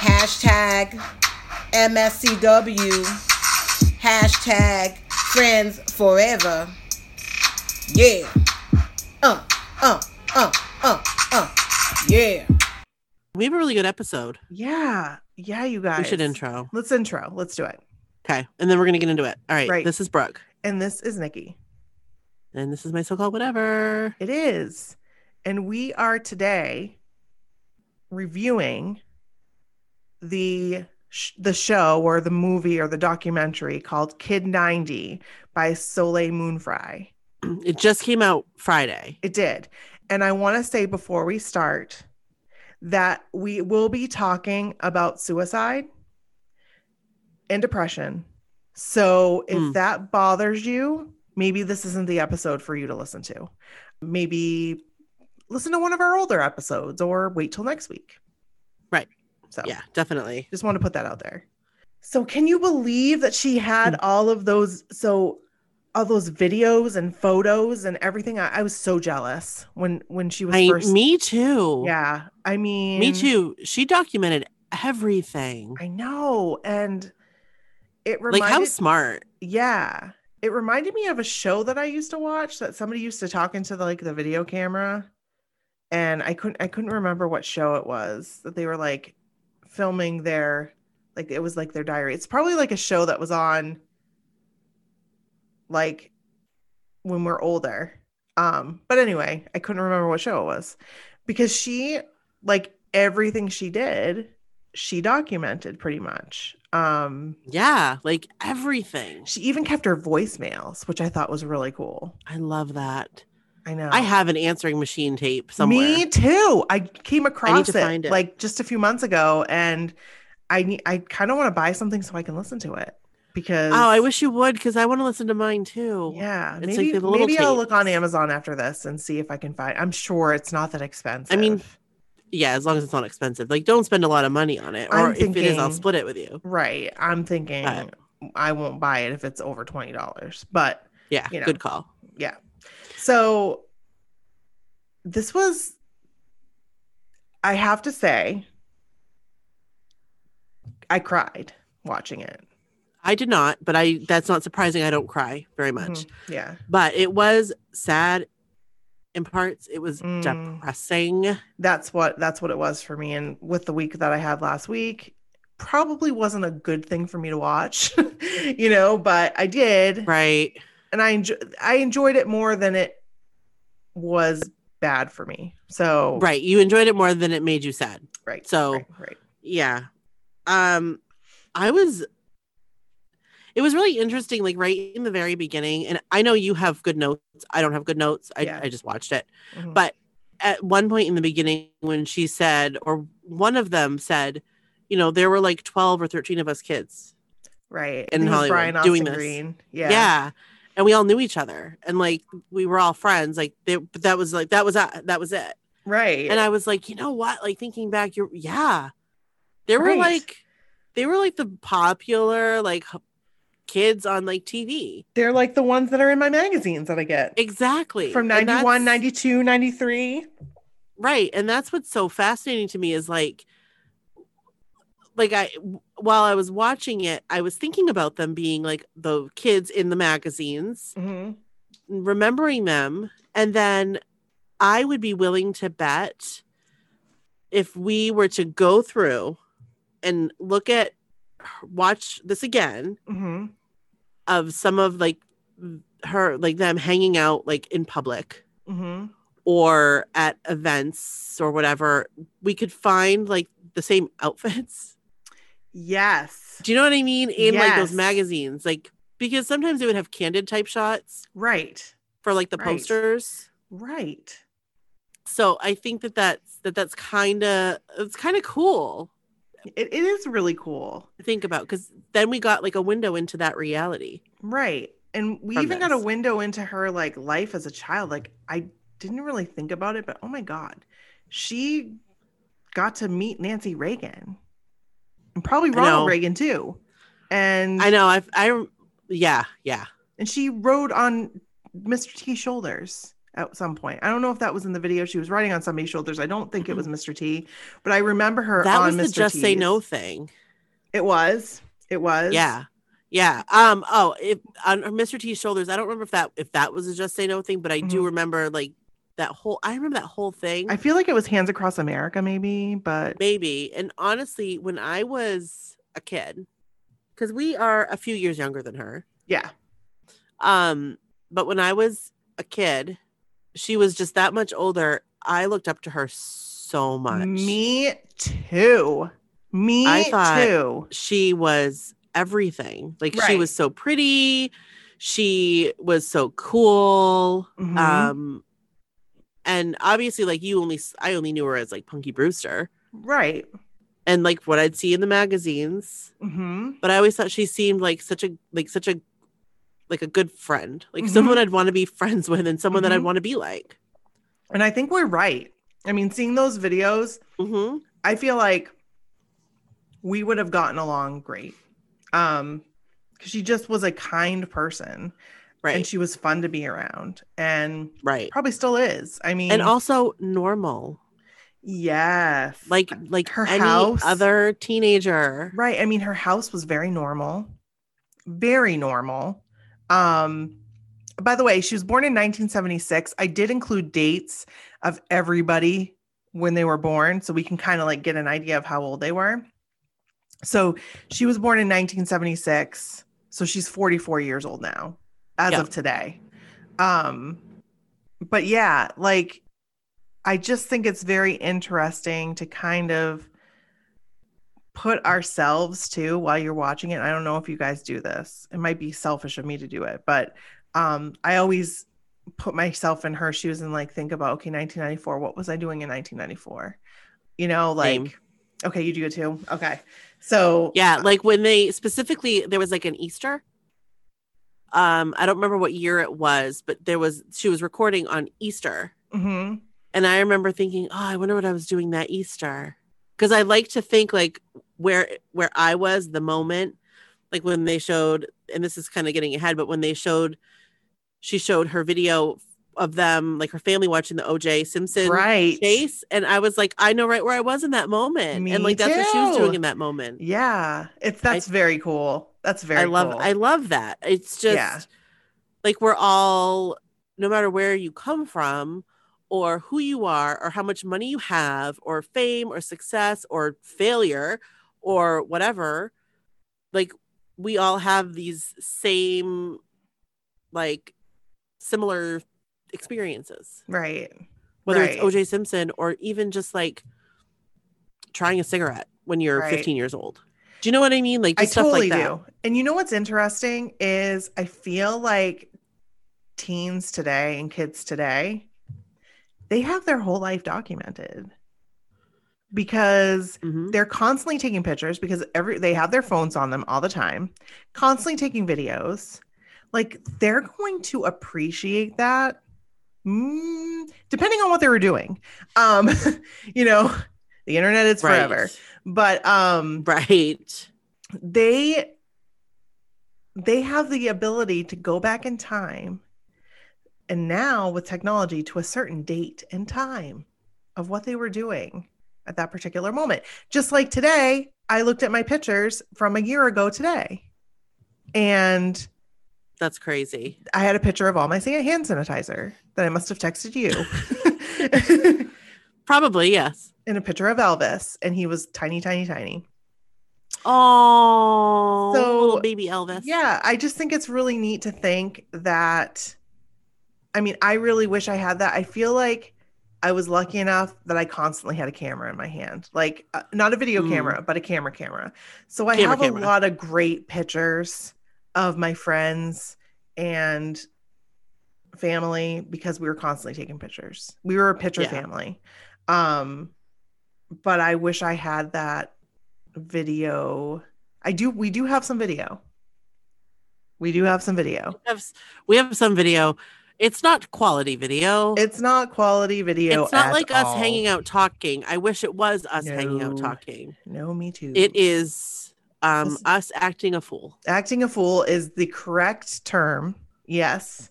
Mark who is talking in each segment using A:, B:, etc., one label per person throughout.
A: Hashtag MSCW. Hashtag friends forever. Yeah. Uh, uh, uh, uh, uh. Yeah.
B: We have a really good episode.
C: Yeah. Yeah, you guys.
B: We should intro.
C: Let's intro. Let's do it.
B: Okay. And then we're going to get into it. All right.
C: Right.
B: This is Brooke.
C: And this is Nikki.
B: And this is my so called whatever.
C: It is. And we are today reviewing the sh- the show or the movie or the documentary called Kid 90 by Soleil Moon Frye.
B: It just came out Friday.
C: It did. And I want to say before we start that we will be talking about suicide and depression. So if
B: Hmm.
C: that bothers you, maybe this isn't the episode for you to listen to. Maybe listen to one of our older episodes or wait till next week. So
B: Yeah, definitely.
C: just want to put that out there. So can you believe that she had
B: Hmm.
C: all of those so all those videos and photos and everything? I, I was so jealous when when she was
B: I,
C: first
B: me too.
C: Yeah. I mean
B: Me too. She documented everything.
C: I know. And it reminded
B: Like how smart.
C: yeah. It reminded me of a show that I used to watch that somebody used to talk into the, like the video camera. And I couldn't I couldn't remember what show it was that they were like filming their like it was like their diary. It's probably like a show that was on like when we're older. Um, but anyway, I couldn't remember what show it was because she like everything she did, she documented pretty much. Um,
B: Yeah, like everything.
C: she even kept her voicemails, which I thought was really cool.
B: I love that.
C: I know.
B: I have an answering machine tape somewhere.
C: Me too. I came across
B: to
C: it,
B: it.
C: like just a few months ago, and I need. I kind of want to buy something so I can listen to it because.
B: Oh, I wish you would because I want to listen to mine too.
C: Yeah,
B: It's like
C: maybe
B: the little
C: maybe I'll look on. Amazon after this and see if I can find. I'm sure it's not that expensive.
B: I mean, Yeah, as long as it's not expensive. Like, don't spend a lot of money on it. Or
C: I'm
B: if it is, I'll split it with you.
C: right? I'm thinking
B: Right.
C: I won't buy it if it's over twenty dollars, but
B: Yeah,
C: You know.
B: good call.
C: yeah. So this was I have to say I cried watching it.
B: I did not, but I that's not surprising. I don't cry very much.
C: Mhm. Yeah.
B: But it was sad in parts. It was
C: Mm.
B: depressing.
C: That's what that's what it was for me and with the week that I had last week probably wasn't a good thing for me to watch, you know, but I did
B: Right.
C: And I enjoy I enjoyed it more than it was bad for me. So
B: Right. You enjoyed it more than it made you sad.
C: right.
B: So-
C: right, right.
B: Yeah. Um I was it was really interesting, like right in the very beginning. And I know you have good notes. I don't have good notes. I,
C: Yeah.
B: I just watched it.
C: Mhm.
B: But at one point in the beginning, when she said, or one of them said, you know, there were like 12 or 13 of us kids.
C: right.
B: in
C: I think it was
B: Hollywood
C: Brian
B: doing
C: Austin
B: this.
C: Green.
B: Yeah.
C: Yeah.
B: And we all knew each other. And like we were all friends. Like they, but that was like, that was, uh, that was it.
C: Right.
B: And I was like, you know what? Like thinking back, you're, yeah. They were
C: Right.
B: like, they were like the popular, like kids on like TV.
C: They're like the ones that are in my magazines that I get
B: Exactly.
C: from
B: And
C: 91, 92, 93.
B: Right. And that's what's so fascinating to me is like like I while I was watching it, I was thinking about them being like the kids in the magazines,
C: Mhm.
B: remembering them, and then I would be willing to bet if we were to go through and look at watch this again
C: Mhm.
B: of some of like her like them hanging out like in public
C: Mhm.
B: or at events or whatever, we could find like the same outfits.
C: Yes.
B: Do you know what I mean? In like those magazines, like because sometimes they would have candid type shots
C: Right.
B: for like the
C: Right.
B: posters.
C: Right.
B: So I think that that's that that's kind of it's kind of cool
C: It, it is really cool.
B: to think about because then we got like a window into that reality.
C: Right. And we even got a window into her like life as a child. Like I didn't really think about it, but oh my god. She got to meet Nancy Reagan. And probably
B: I
C: Ronald. Reagan too. And
B: I know. I've I yeah yeah
C: and she rode on Mr. T's shoulders at some point. I don't know if that was in the video. She was riding on somebody's shoulders. I don't think it was Mr. T, but I remember her
B: that was
C: Mr.
B: the just say no thing.
C: It was. It was.
B: Yeah. Yeah. Um, oh, if on Mr. T's shoulders, I don't remember if that if that was a just say no thing, but I do
C: Mhm.
B: remember like that whole I remember that whole thing.
C: I feel like it was Hands Across America, maybe, but
B: maybe. And honestly, when I was a kid, because we are a few years younger than her.
C: yeah.
B: Um, but when I was a kid, she was just that much older. I looked up to her so much.
C: Me too. Me
B: I thought-
C: too.
B: she was everything. Like she was so pretty. She was so cool.
C: Mhm.
B: Um and obviously like you only i only knew her as like Punky Brewster
C: Right.
B: and like what I'd see in the magazines,
C: hmm
B: but I always thought she seemed like such a like such a like a good friend. Like
C: Mhm.
B: someone I'd want to be friends with and someone that I'd
C: Mhm.
B: want to be like.
C: And I think we're right. I mean, seeing those videos,
B: hmm
C: I feel like we would have gotten along great. Um, because she just was a kind person
B: Right.
C: and she was fun to be around and
B: right.
C: probably still is. I mean,
B: And also normal.
C: yes.
B: Like like
C: Her
B: any
C: house.
B: other teenager.
C: Right. I mean, her house was very normal, very normal. Um, by the way, she was born in 1976. I did include dates of everybody when they were born, so we can kind of like get an idea of how old they were. So she was born in 1976. So she's 44 years old now, as
B: Yeah.
C: of today. Um, but yeah, like I just think it's very interesting to kind of put ourselves too while you're watching it. I don't know if you guys do this. It might be selfish of me to do it, but um I always put myself in her shoes and like think about okay, 1994, what was I doing in 1994? You know, like
B: Same.
C: okay, you do it too. Okay. So
B: Yeah, like when they specifically there was like an Easter. Um, I don't remember what year it was, but there was she was recording on Easter.
C: mhm.
B: And I remember thinking, oh, I wonder what I was doing that Easter. Because I like to think like where where I was the moment, like when they showed, and this is kind of getting ahead, but when they showed she showed her video of them, like her family watching the OJ Simpson
C: right.
B: chase. And I was like, I know right where I was in that moment.
C: Me
B: and like that's what she was doing in that moment.
C: Yeah. It's that's very cool. That's very
B: I love
C: cool.
B: I love that. It's just
C: Yeah.
B: like we're all no matter where you come from or who you are or how much money you have or fame or success or failure or whatever like we all have these same like similar experiences
C: right.
B: whether
C: Right.
B: it's OJ Simpson or even just like trying a cigarette when you're
C: Right.
B: 15 years old. Do you know what I mean? Like
C: I
B: stuff
C: totally
B: like that.
C: do. And you know what's interesting is I feel like teens today and kids today, they have their whole life documented because
B: Mhm.
C: they're constantly taking pictures because every they have their phones on them all the time, constantly taking videos. Like they're going to appreciate that mm, depending on what they were doing. Um, you know, the internet is forever.
B: Right.
C: But um
B: Right.
C: they they have the ability to go back in time and now with technology to a certain date and time of what they were doing at that particular moment. Just like today, I looked at my pictures from a year ago today. And
B: That's crazy.
C: I had a picture of all my hand sanitizer that I must have texted you.
B: Probably, yes.
C: and a picture of Elvis, and he was tiny, tiny, tiny.
B: Oh,
C: So,
B: little baby Elvis.
C: Yeah, I just think it's really neat to think that. I mean, I really wish I had that. I feel like I was lucky enough that I constantly had a camera in my hand, like uh, not a video
B: Mm.
C: camera, but a camera camera. So I
B: Camera
C: have
B: camera.
C: a lot of great pictures of my friends and family because we were constantly taking pictures. We were a picture
B: Yeah.
C: family. Um, but I wish I had that video. I do. We do have some video. We do have some video.
B: We have, we have some video. It's not quality video.
C: It's not quality video.
B: it's not like us hanging out talking. I wish it was us hanging out talking.
C: No, me too.
B: It is um
C: This-
B: us acting a fool.
C: acting a fool is the correct term. Yes.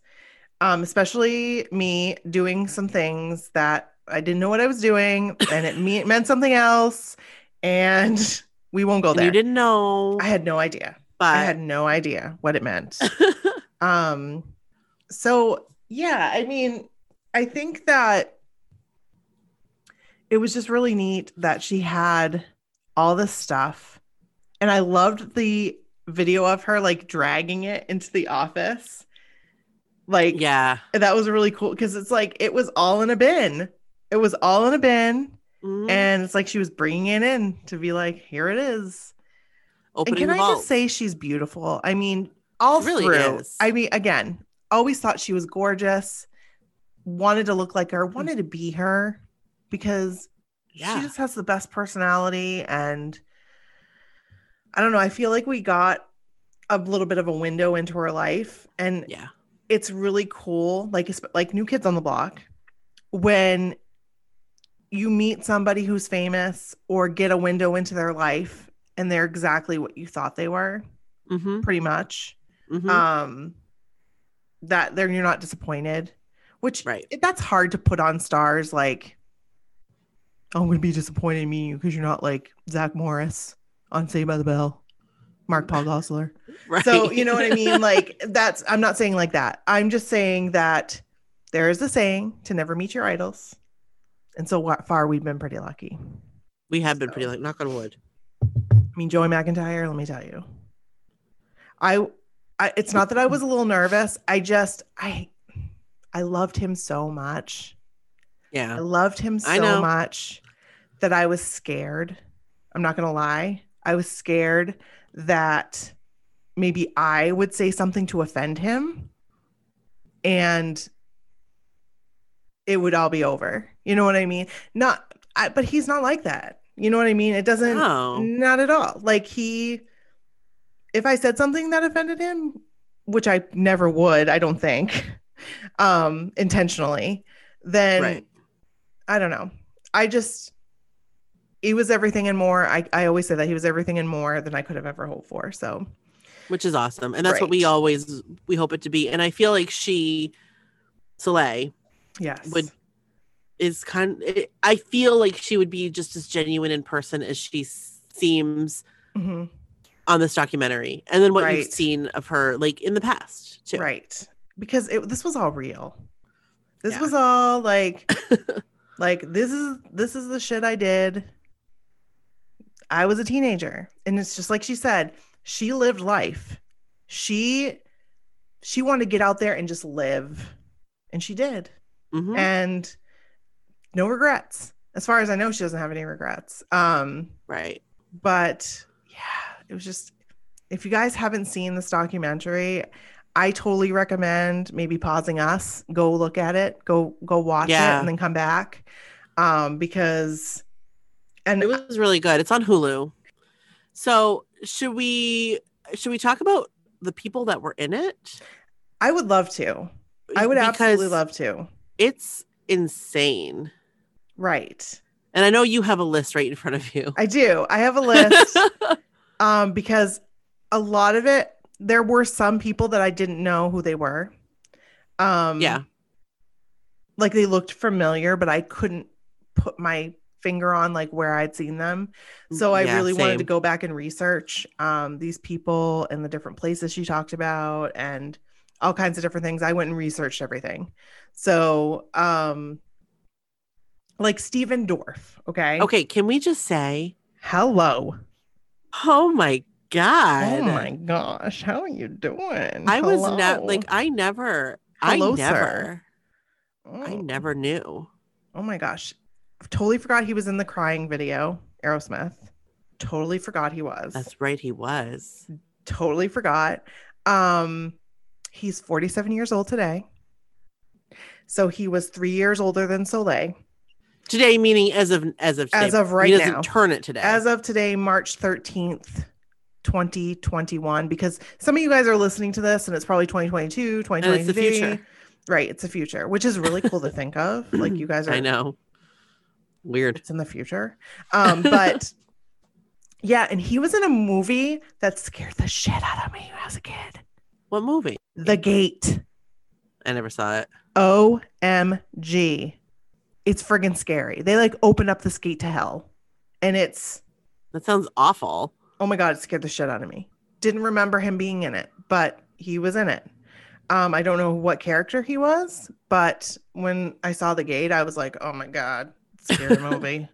C: Um, especially me doing some things that I didn't know what I was doing and it me- meant something else. And we won't go
B: And
C: there.
B: you didn't know,
C: I had no idea.
B: but
C: I had no idea what it meant. um, so yeah, I mean, I think that it was just really neat that she had all this stuff. And I loved the video of her like dragging it into the office. Like,
B: yeah.
C: that was really cool because it's like it was all in a bin. It was all in a bin.
B: Mhm.
C: And it's like she was bringing it in to be like, here it is.
B: Opening
C: and can I
B: vault.
C: just say she's beautiful? I mean, all
B: She really
C: through.
B: is.
C: I mean, again, always thought she was gorgeous. Wanted to look like her. Wanted to be her because
B: yeah.
C: she just has the best personality. And I don't know. I feel like we got a little bit of a window into her life, and
B: yeah.
C: it's really cool. Like like New Kids on the Block, when you meet somebody who's famous or get a window into their life, and they're exactly what you thought they were
B: hmm
C: pretty much
B: hmm
C: um that they're you're not disappointed which
B: Right.
C: that's hard to put on stars like "Oh, i'm gonna be disappointed in you because you're not like zack morris on Saved by the bell mark paul gosselaar
B: right.
C: so you know what i mean like that's i'm not saying like that i'm just saying that there is a saying to never meet your idols and so far we've been pretty lucky
B: we have been pretty like knock on wood.
C: I mean, Joey McIntyre, let me tell you. I, I it's not that I was a little nervous. I just I I loved him so much.
B: Yeah.
C: I loved him so much that I was scared. I'm not going to lie. I was scared that maybe I would say something to offend him and it would all be over. You know what I mean? Not I, but he's not like that. You know what I mean? It doesn't
B: No.
C: not at all. Like he if I said something that offended him, which I never would, I don't think, um, intentionally, then
B: Right.
C: I don't know. I just he was everything and more. I, I always say that he was everything and more than I could have ever hoped for. So
B: Which is awesome. And that's what we always we hope it to be. And I feel like she Soleil
C: yes.
B: would is kind it, I feel like she would be just as genuine in person as she seems
C: Mhm.
B: on this documentary. And then what you've seen of her like in the past too.
C: Right. Because it, this was all real. This
B: Yeah.
C: was all like like this is this is the shit I did. I was a teenager and it's just like she said, she lived life. She she wanted to get out there and just live and she did.
B: Mhm.
C: And no regrets. As far as I know she doesn't have any regrets. Um
B: Right.
C: but yeah, it was just if you guys haven't seen this documentary, I totally recommend maybe pausing us, go look at it, go go watch
B: Yeah.
C: it and then come back. Um because and
B: It was really good. It's on Hulu. So should we should we talk about the people that were in it?
C: I would love to. I would
B: Because
C: absolutely love to.
B: It's insane.
C: Right.
B: And I know you have a list right in front of you.
C: I do. I have a list um because a lot of it there were some people that I didn't know who they were. Um
B: Yeah.
C: like they looked familiar, but I couldn't put my finger on like where I'd seen them. So I
B: Yeah,
C: really wanted to go back and research um these people and the different places she talked about and all kinds of different things. I went and researched everything. So um like Stephen Dorff, okay?
B: Okay, can we just say,
C: Hello.
B: oh my god,
C: Oh my gosh, how are you doing?
B: I was
C: Hello.
B: not like I never,
C: Hello,
B: I never, I
C: Oh.
B: never knew.
C: Oh my gosh. Totally forgot he was in the crying video, Aerosmith. Totally forgot he was.
B: That's right, he was.
C: totally forgot. Um he's 47 years old today. So he was 3 years older than Soleil.
B: Today, meaning as of as of today.
C: As of right
B: he doesn't
C: now.
B: turn it today.
C: As of today, March 13th, 2021 because some of you guys are listening to this and it's probably 2022,
B: and it's the
C: 2023.
B: future.
C: Right, it's the future, which is really cool to think of. Like you guys are
B: I know. Weird.
C: it's in the future. Um, but yeah, and he was in a movie that scared the shit out of me when I was a kid.
B: What movie?
C: The Gate.
B: I never saw it.
C: OMG. It's friggin' scary. They like open up this gate to hell. And it's
B: That sounds awful.
C: oh my god, it scared the shit out of me. Didn't remember him being in it, but he was in it. Um, I don't know what character he was, but when I saw the gate, I was like, oh my god, scary movie.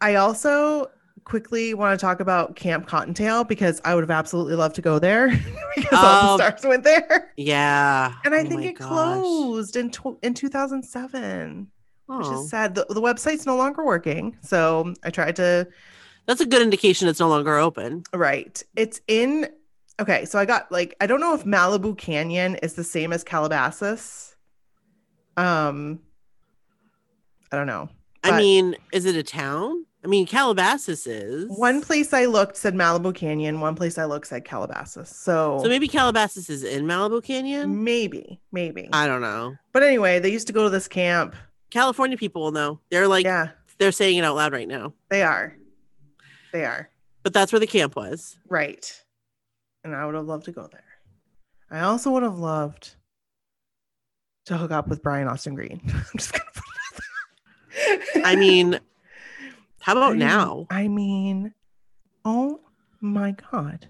C: I also quickly want to talk about Camp Cottontail because I would have absolutely loved to go there because all the stars went there.
B: Yeah.
C: And I
B: Oh
C: think it
B: gosh.
C: closed in tw- in 2007, which
B: Oh.
C: is sad. The, the website's no longer working. So I tried to
B: That's a good indication it's no longer open.
C: Right. It's in okay, so I got like I don't know if Malibu Canyon is the same as Calabasas. Um I don't know.
B: I mean, is it a town? I mean, Calabasas is
C: One place I looked said Malibu Canyon, one place I looked said Calabasas. So,
B: So maybe Calabasas is in Malibu Canyon.
C: maybe, maybe.
B: I don't know.
C: but anyway, they used to go to this camp.
B: California people will know. They're like
C: yeah,
B: they're saying it out loud right now.
C: they are. They are.
B: But that's where the camp was.
C: Right. And I would have loved to go there. I also would have loved to hook up with Brian Austin Green. I'm just gonna put it out there.
B: I mean, how about
C: I mean-
B: now?
C: I mean, oh my god.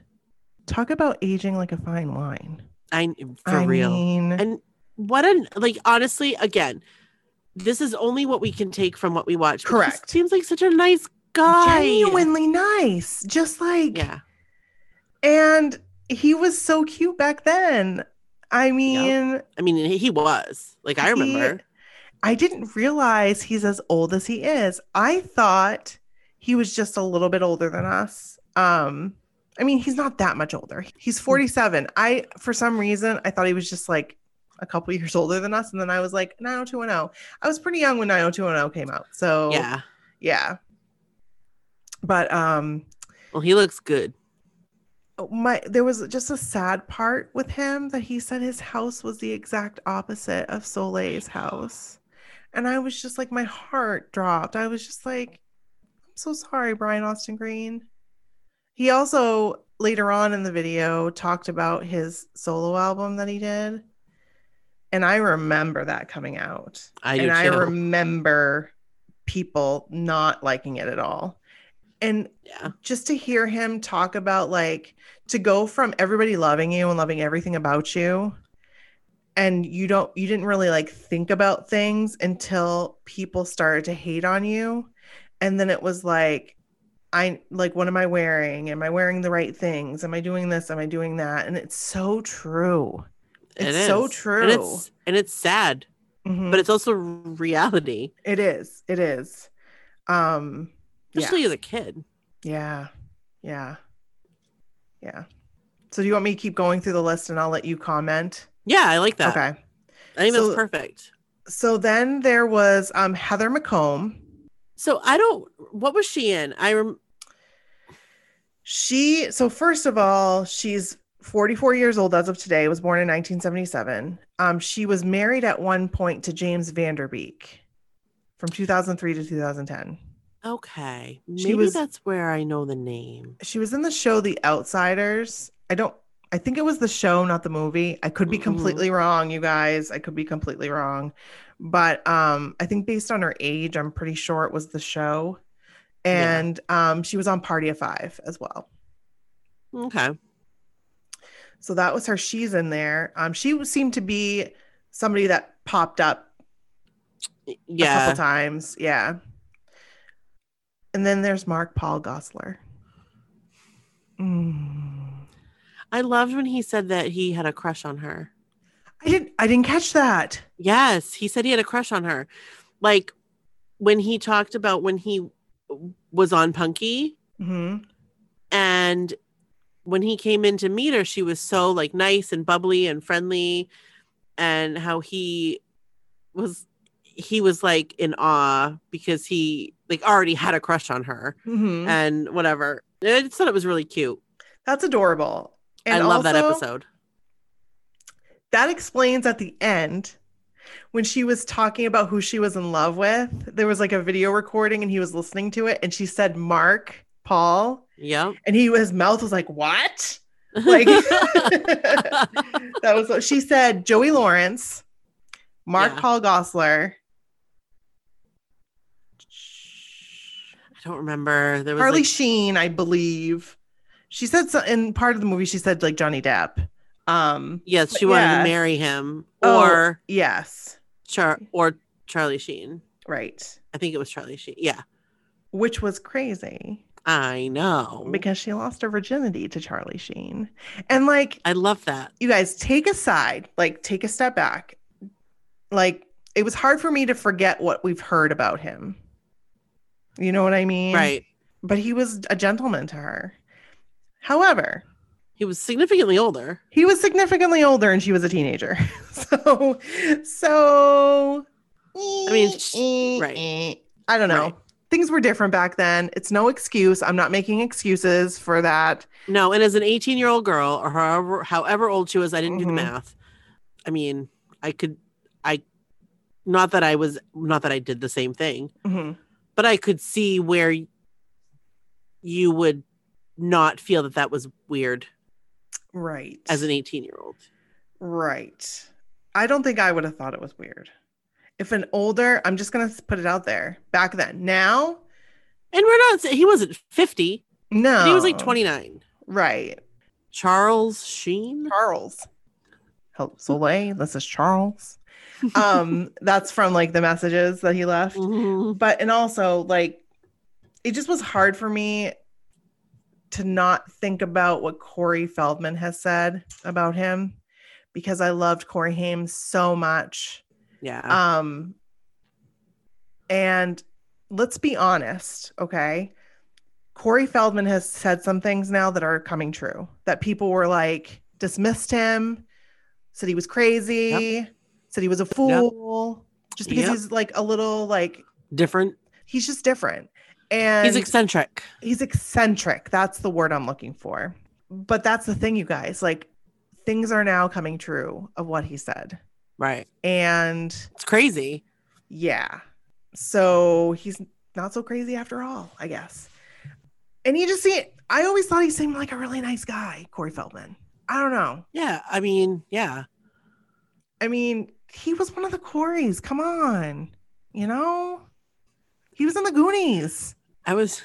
C: Talk about aging like a fine wine.
B: I for
C: I
B: real.
C: mean,
B: And what an like honestly, again, this is only what we can take from what we watch.
C: Correct.
B: seems like such a nice guy.
C: genuinely nice. Just like
B: Yeah.
C: and he was so cute back then. I mean,
B: I mean, he was. Like I remember.
C: I didn't realize he's as old as he is. I thought he was just a little bit older than us. Um, I mean, he's not that much older. He's 47. I, for some reason, I thought he was just like a couple years older than us. And then I was like, 90210. I was pretty young when 90210 came out. So,
B: Yeah.
C: yeah. But, um,
B: Well, he looks good.
C: my there was just a sad part with him that he said his house was the exact opposite of Soleil's house. And I was just like my heart dropped. I was just like I'm so sorry Brian Austin Green. He also later on in the video talked about his solo album that he did. And I remember that coming out
B: I do
C: and I remember people not liking it at all. And
B: yeah.
C: just to hear him talk about like to go from everybody loving you and loving everything about you and you don't you didn't really like think about things until people started to hate on you and then it was like i like what am i wearing am i wearing the right things am i doing this am i doing that and it's so true
B: It
C: it's so true
B: And it's and it's sad,
C: Mhm.
B: but it's also reality,
C: it is it is um yeah.
B: especially as a kid.
C: Yeah. Yeah. Yeah. So do you want me to keep going through the list and I'll let you comment?
B: Yeah, I like that.
C: Okay.
B: I think
C: So-
B: that's perfect.
C: So then there was um Heather McComb.
B: So I don't. What was she in? I rem-
C: She so first of all, she's 44 years old as of today, was born in 1977. Um she was married at one point to James Van Der Beek from 2003 to 2010.
B: okay. Maybe
C: was-
B: that's where I know the name.
C: She was in the show The Outsiders. I don't I think it was the show, not the movie. I could be
B: Mhm.
C: completely wrong, you guys. I could be completely wrong. But um I think based on her age, I'm pretty sure it was the show.
B: Yeah.
C: And um she was on Party of 5 as well.
B: Okay.
C: So that was her. She's in there. Um she seemed to be somebody that popped up a
B: Yeah.
C: couple times. Yeah. And then there's Mark Paul Gosselaar. Mm.
B: I loved when he said that he had a crush on her.
C: I didn't I didn't catch that.
B: Yes, he said he had a crush on her. Like when he talked about when he was on Punky
C: hmm
B: and when he came in to meet her, she was so like nice and bubbly and friendly and how he was he was like in awe because he like already had a crush on her
C: hmm
B: and whatever. I just thought it was really cute.
C: That's adorable. And
B: I love that episode.
C: That explains at the end when she was talking about who she was in love with. There was like a video recording and he was listening to it and she said Mark Paul
B: Yeah.
C: and he his mouth was like what? Like that was what she said Joey Lawrence, Mark
B: Yeah.
C: Paul Gosselaar,
B: I don't remember. There was
C: Harley
B: like,
C: Sheen, I believe. She said so, in part of the movie she said like Johnny Depp. Um
B: yes, she wanted
C: yeah.
B: to marry him
C: Oh.
B: or
C: yes,
B: Char or Charlie Sheen.
C: right.
B: I think it was Charlie Sheen. Yeah,
C: Which was crazy.
B: I know.
C: because she lost her virginity to Charlie Sheen. And like,
B: I love that.
C: you guys take a side, like take a step back. Like, it was hard for me to forget what we've heard about him. You know what I mean?
B: Right.
C: But he was a gentleman to her. However,
B: He was significantly older.
C: he was significantly older and she was a teenager. so, so
B: I mean, sh- right.
C: I don't know.
B: Right.
C: Things were different back then. It's no excuse. I'm not making excuses for that.
B: No, and as an 18 year old girl, or however however old she was, I didn't do the
C: Mhm.
B: math. I mean, I could, I, not that I was, not that I did the same thing,
C: Mhm.
B: but I could see where you would not feel that that was weird
C: Right.
B: as an 18 year old.
C: right. I don't think I would have thought it was weird. If an older, I'm just gonna put it out there. Back then, now,
B: And we're not, he wasn't 50,
C: no,
B: he was like 29.
C: Right.
B: Charles Sheen.
C: Charles. Hello, Soleil. This is Charles. Um, that's from like the messages that he left.
B: Mhm.
C: But and also like it just was hard for me to not think about what Corey Feldman has said about him because I loved Corey Haim so much.
B: Yeah.
C: Um and let's be honest, okay? Corey Feldman has said some things now that are coming true that people were like dismissed him, said he was crazy, said he was a fool, just because
B: Yep.
C: he's like a little like
B: Different.
C: he's just different. And
B: He's eccentric.
C: he's eccentric. That's the word I'm looking for. But that's the thing, you guys. Like things are now coming true of what he said.
B: Right.
C: And
B: It's crazy.
C: yeah. So he's not so crazy after all, I guess. And you just see. I always thought he seemed like a really nice guy, Corey Feldman. I don't know.
B: Yeah. I mean, yeah.
C: I mean, he was one of the Coreys. Come on. You know? He was in the Goonies.
B: I was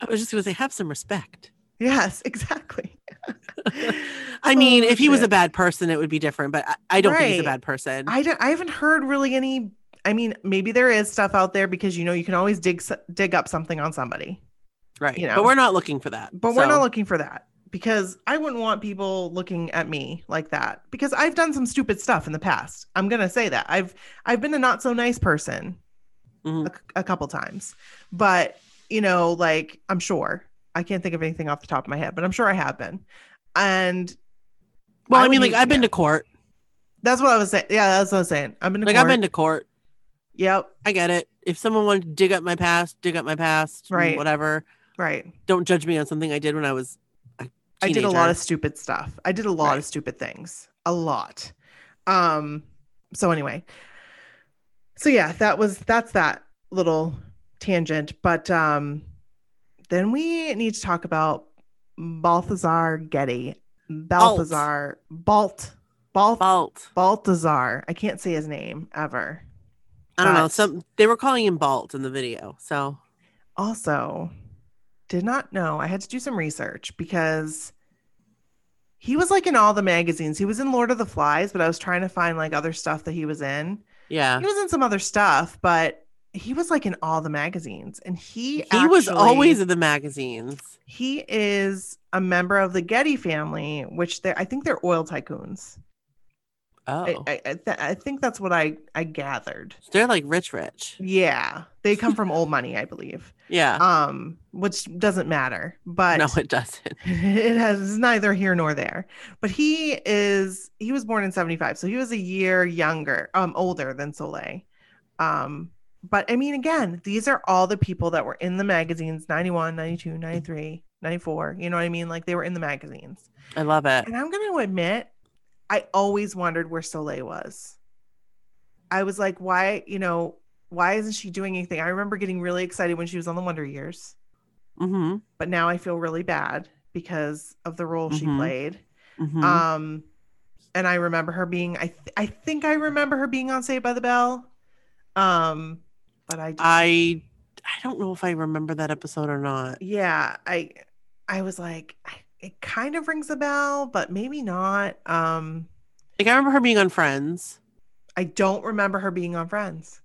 B: I was just gonna say have some respect.
C: Yes, exactly.
B: I mean,
C: Oh,
B: if he was a bad person, it would be different, but I, I don't think he's a bad person.
C: I, don't, I haven't heard really any. I mean, maybe there is stuff out there because you know you can always dig dig up something on somebody,
B: right.
C: you know.
B: But we're not looking for that.
C: but we're not looking for that because I wouldn't want people looking at me like that because I've done some stupid stuff in the past. I'm gonna say that I've I've been a not so nice person
B: Mhm.
C: a, a couple times, but you know, like I'm sure I can't think of anything off the top of my head, but I'm sure I have been, and
B: Well,
C: I
B: I, mean, like I've been to court.
C: that's what I was saying. Yeah, that's what I was saying. I've been to
B: Like
C: court.
B: I've been to court.
C: Yep.
B: I get it. If someone wanted to dig up my past, dig up my past,
C: Right.
B: Whatever.
C: Right.
B: Don't judge me on something I did when I was.
C: I did a lot of stupid stuff. I did a lot
B: Right.
C: of stupid things. A lot. Um so anyway. So yeah, that was that's that little tangent, but um then we need to talk about Balthazar Getty. Balthazar Balt. Balt.
B: Balt.
C: Balthazar. I can't say his name ever.
B: I don't know. Some they were calling him Balt in the video. So
C: Also, did not know. I had to do some research because he was like in all the magazines. He was in Lord of the Flies, but I was trying to find like other stuff that he was in.
B: Yeah.
C: He was in some other stuff, but he was like in all the magazines. And he
B: He was always in the magazines.
C: he is a member of the Getty family, which they're I think they're oil tycoons.
B: Oh.
C: I, I, th- I think that's what I I gathered.
B: They're like rich rich.
C: Yeah, they come from old money, I believe.
B: Yeah.
C: Um, which doesn't matter, but
B: no, it doesn't.
C: it has neither here nor there. But he is he was born in 75, so he was a year younger, um, older than Soleil. Um, but I mean, again, these are all the people that were in the magazines 91, 92, 93, 94. You know what I mean? Like they were in the magazines.
B: I love it.
C: And I'm going to admit, I always wondered where Soleil was. I was like, why, you know, why isn't she doing anything? I remember getting really excited when she was on the Wonder Years,
B: Mm-hmm.
C: but now I feel really bad because of the role she
B: Mhm.
C: played.
B: hmm
C: Um, and I remember her being, I, th- I think I remember her being on Saved by the Bell. Um, but I, just,
B: I I don't know if I remember that episode or not.
C: yeah, I, I was like, I- it kind of rings a bell, but maybe not. Um,
B: Like I remember her being on Friends.
C: I don't remember her being on Friends.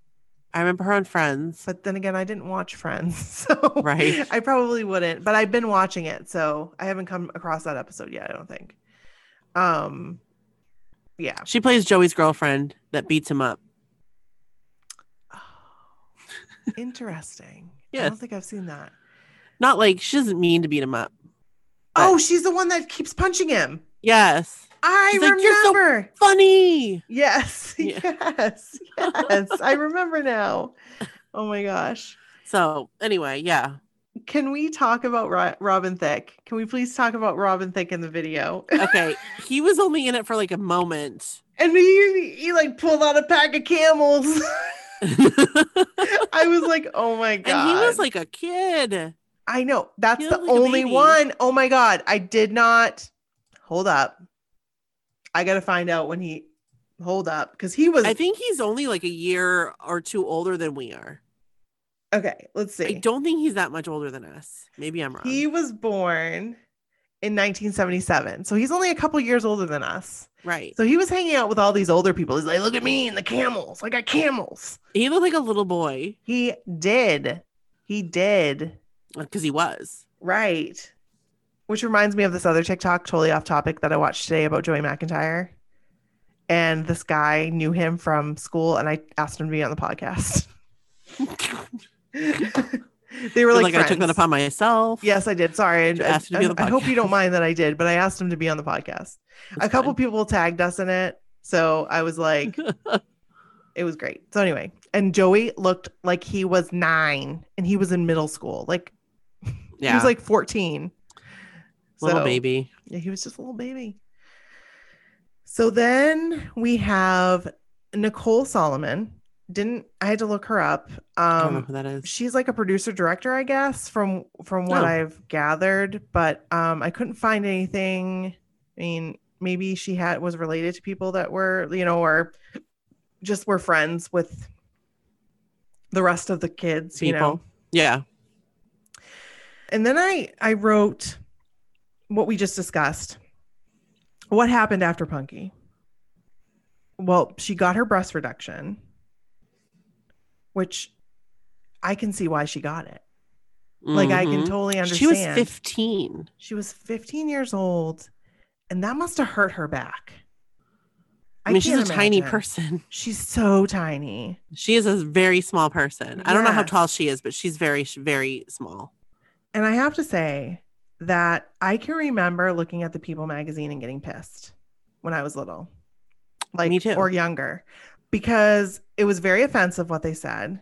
B: I remember her on Friends.
C: But then again, I didn't watch Friends, so
B: Right.
C: I probably wouldn't. But I've been watching it, so I haven't come across that episode yet. I don't think. Um, yeah.
B: She plays Joey's girlfriend that beats him up.
C: Interesting. Yeah.
B: I
C: don't think I've seen that.
B: Not like she doesn't mean to beat him up.
C: Oh, she's the one that keeps punching him.
B: Yes.
C: I
B: She's like, "You're so
C: remember.
B: Funny.
C: yes,
B: Yeah.
C: yes, yes. I remember now. Oh my gosh.
B: So anyway, yeah.
C: Can we talk about Ro- Robin Thicke? Can we please talk about Robin Thicke in the video?
B: Okay. he was only in it for like a moment.
C: And he, he like pulled out a pack of camels. I was like, oh my god.
B: And he was like a kid.
C: I know. That's
B: he
C: the
B: like
C: only one. Oh my god. I did not hold up. I gotta find out when he hold up because he was
B: I think he's only like a year or two older than we are.
C: okay. Let's see.
B: I don't think he's that much older than us. Maybe I'm wrong.
C: He was born in 1977, so he's only a couple years older than us.
B: right.
C: So he was hanging out with all these older people. He's like, "Look at me and the camels. I got camels."
B: He looked like a little boy
C: He did. He did.
B: Because he was.
C: Right. Which reminds me of this other TikTok, totally off topic, that I watched today about Joey McIntyre. And this guy knew him from school, and I asked him to be on the podcast. they were
B: Like,
C: like,
B: I took that upon myself.
C: Yes, I did. Sorry. I,
B: ask him to be on the
C: I- I hope you don't mind that I did, but I asked him to be on the podcast.
B: That's
C: a couple
B: fine.
C: people tagged us in it. So I was like, it was great. So anyway, and Joey looked like he was nine and he was in middle school. Like
B: Yeah.
C: he was like 14.
B: little
C: So-
B: baby.
C: Yeah, he was just a little baby. So then we have Nicole Solomon. Didn't I had to look her up.
B: I don't know
C: Um
B: who that is.
C: she's like a producer director, I guess, from from what
B: Oh.
C: I've gathered, but um I couldn't find anything. I mean, maybe she had was related to people that were, you know, or just were friends with the rest of the kids, you know.
B: Yeah.
C: And then I I wrote what we just discussed. What happened after Punky? Well, she got her breast reduction, which I can see why she got it. Like I can
B: Mhm.
C: totally understand.
B: She was 15.
C: She was 15 years old, and that must have hurt her back.
B: I mean, she's a
C: can't
B: tiny person.
C: She's so tiny.
B: She is a very small person. I don't know how tall she is, but she's very, very small.
C: And I have to say that I can remember looking at the People magazine and getting pissed when I was little, like
B: Me too.
C: or younger, because it was very offensive what they said.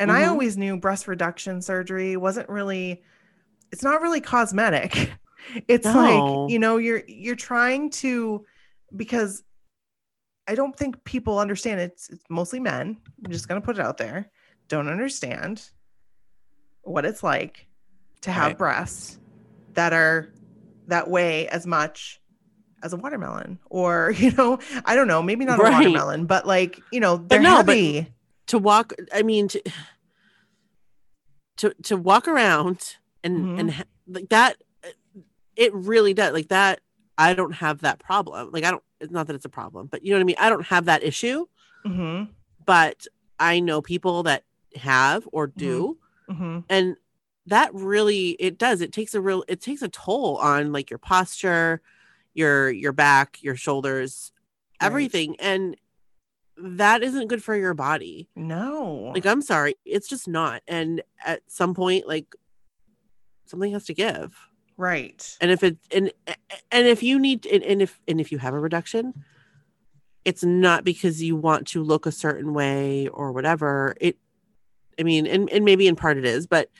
C: And I
B: Mhm.
C: always knew breast reduction surgery wasn't really it's not really cosmetic. It's
B: No.
C: like, you know, you're you're trying to because I don't think people understand it's, it's mostly men. I'm just going to put it out there. Don't understand what it's like to have
B: Right.
C: breasts that are that way as much as a watermelon or you know i don't know maybe not
B: Right.
C: a watermelon but like you know they're
B: no, but-
C: heavy.
B: to walk i mean to to, to walk around and
C: Mhm.
B: and like that it really does like that i don't have that problem. Like i don't it's not that it's a problem but you know what i mean? I don't have that issue.
C: Hmm
B: but i know people that have or do.
C: Hmm
B: and that really it does it takes a real it takes a toll on like your posture your your back your shoulders
C: Right.
B: everything and that isn't good for your body.
C: No.
B: Like i'm sorry it's just not and at some point like something has to give.
C: Right.
B: And if it and and if you need and, and if and if you have a reduction it's not because you want to look a certain way or whatever. It i mean and, and maybe in part it is but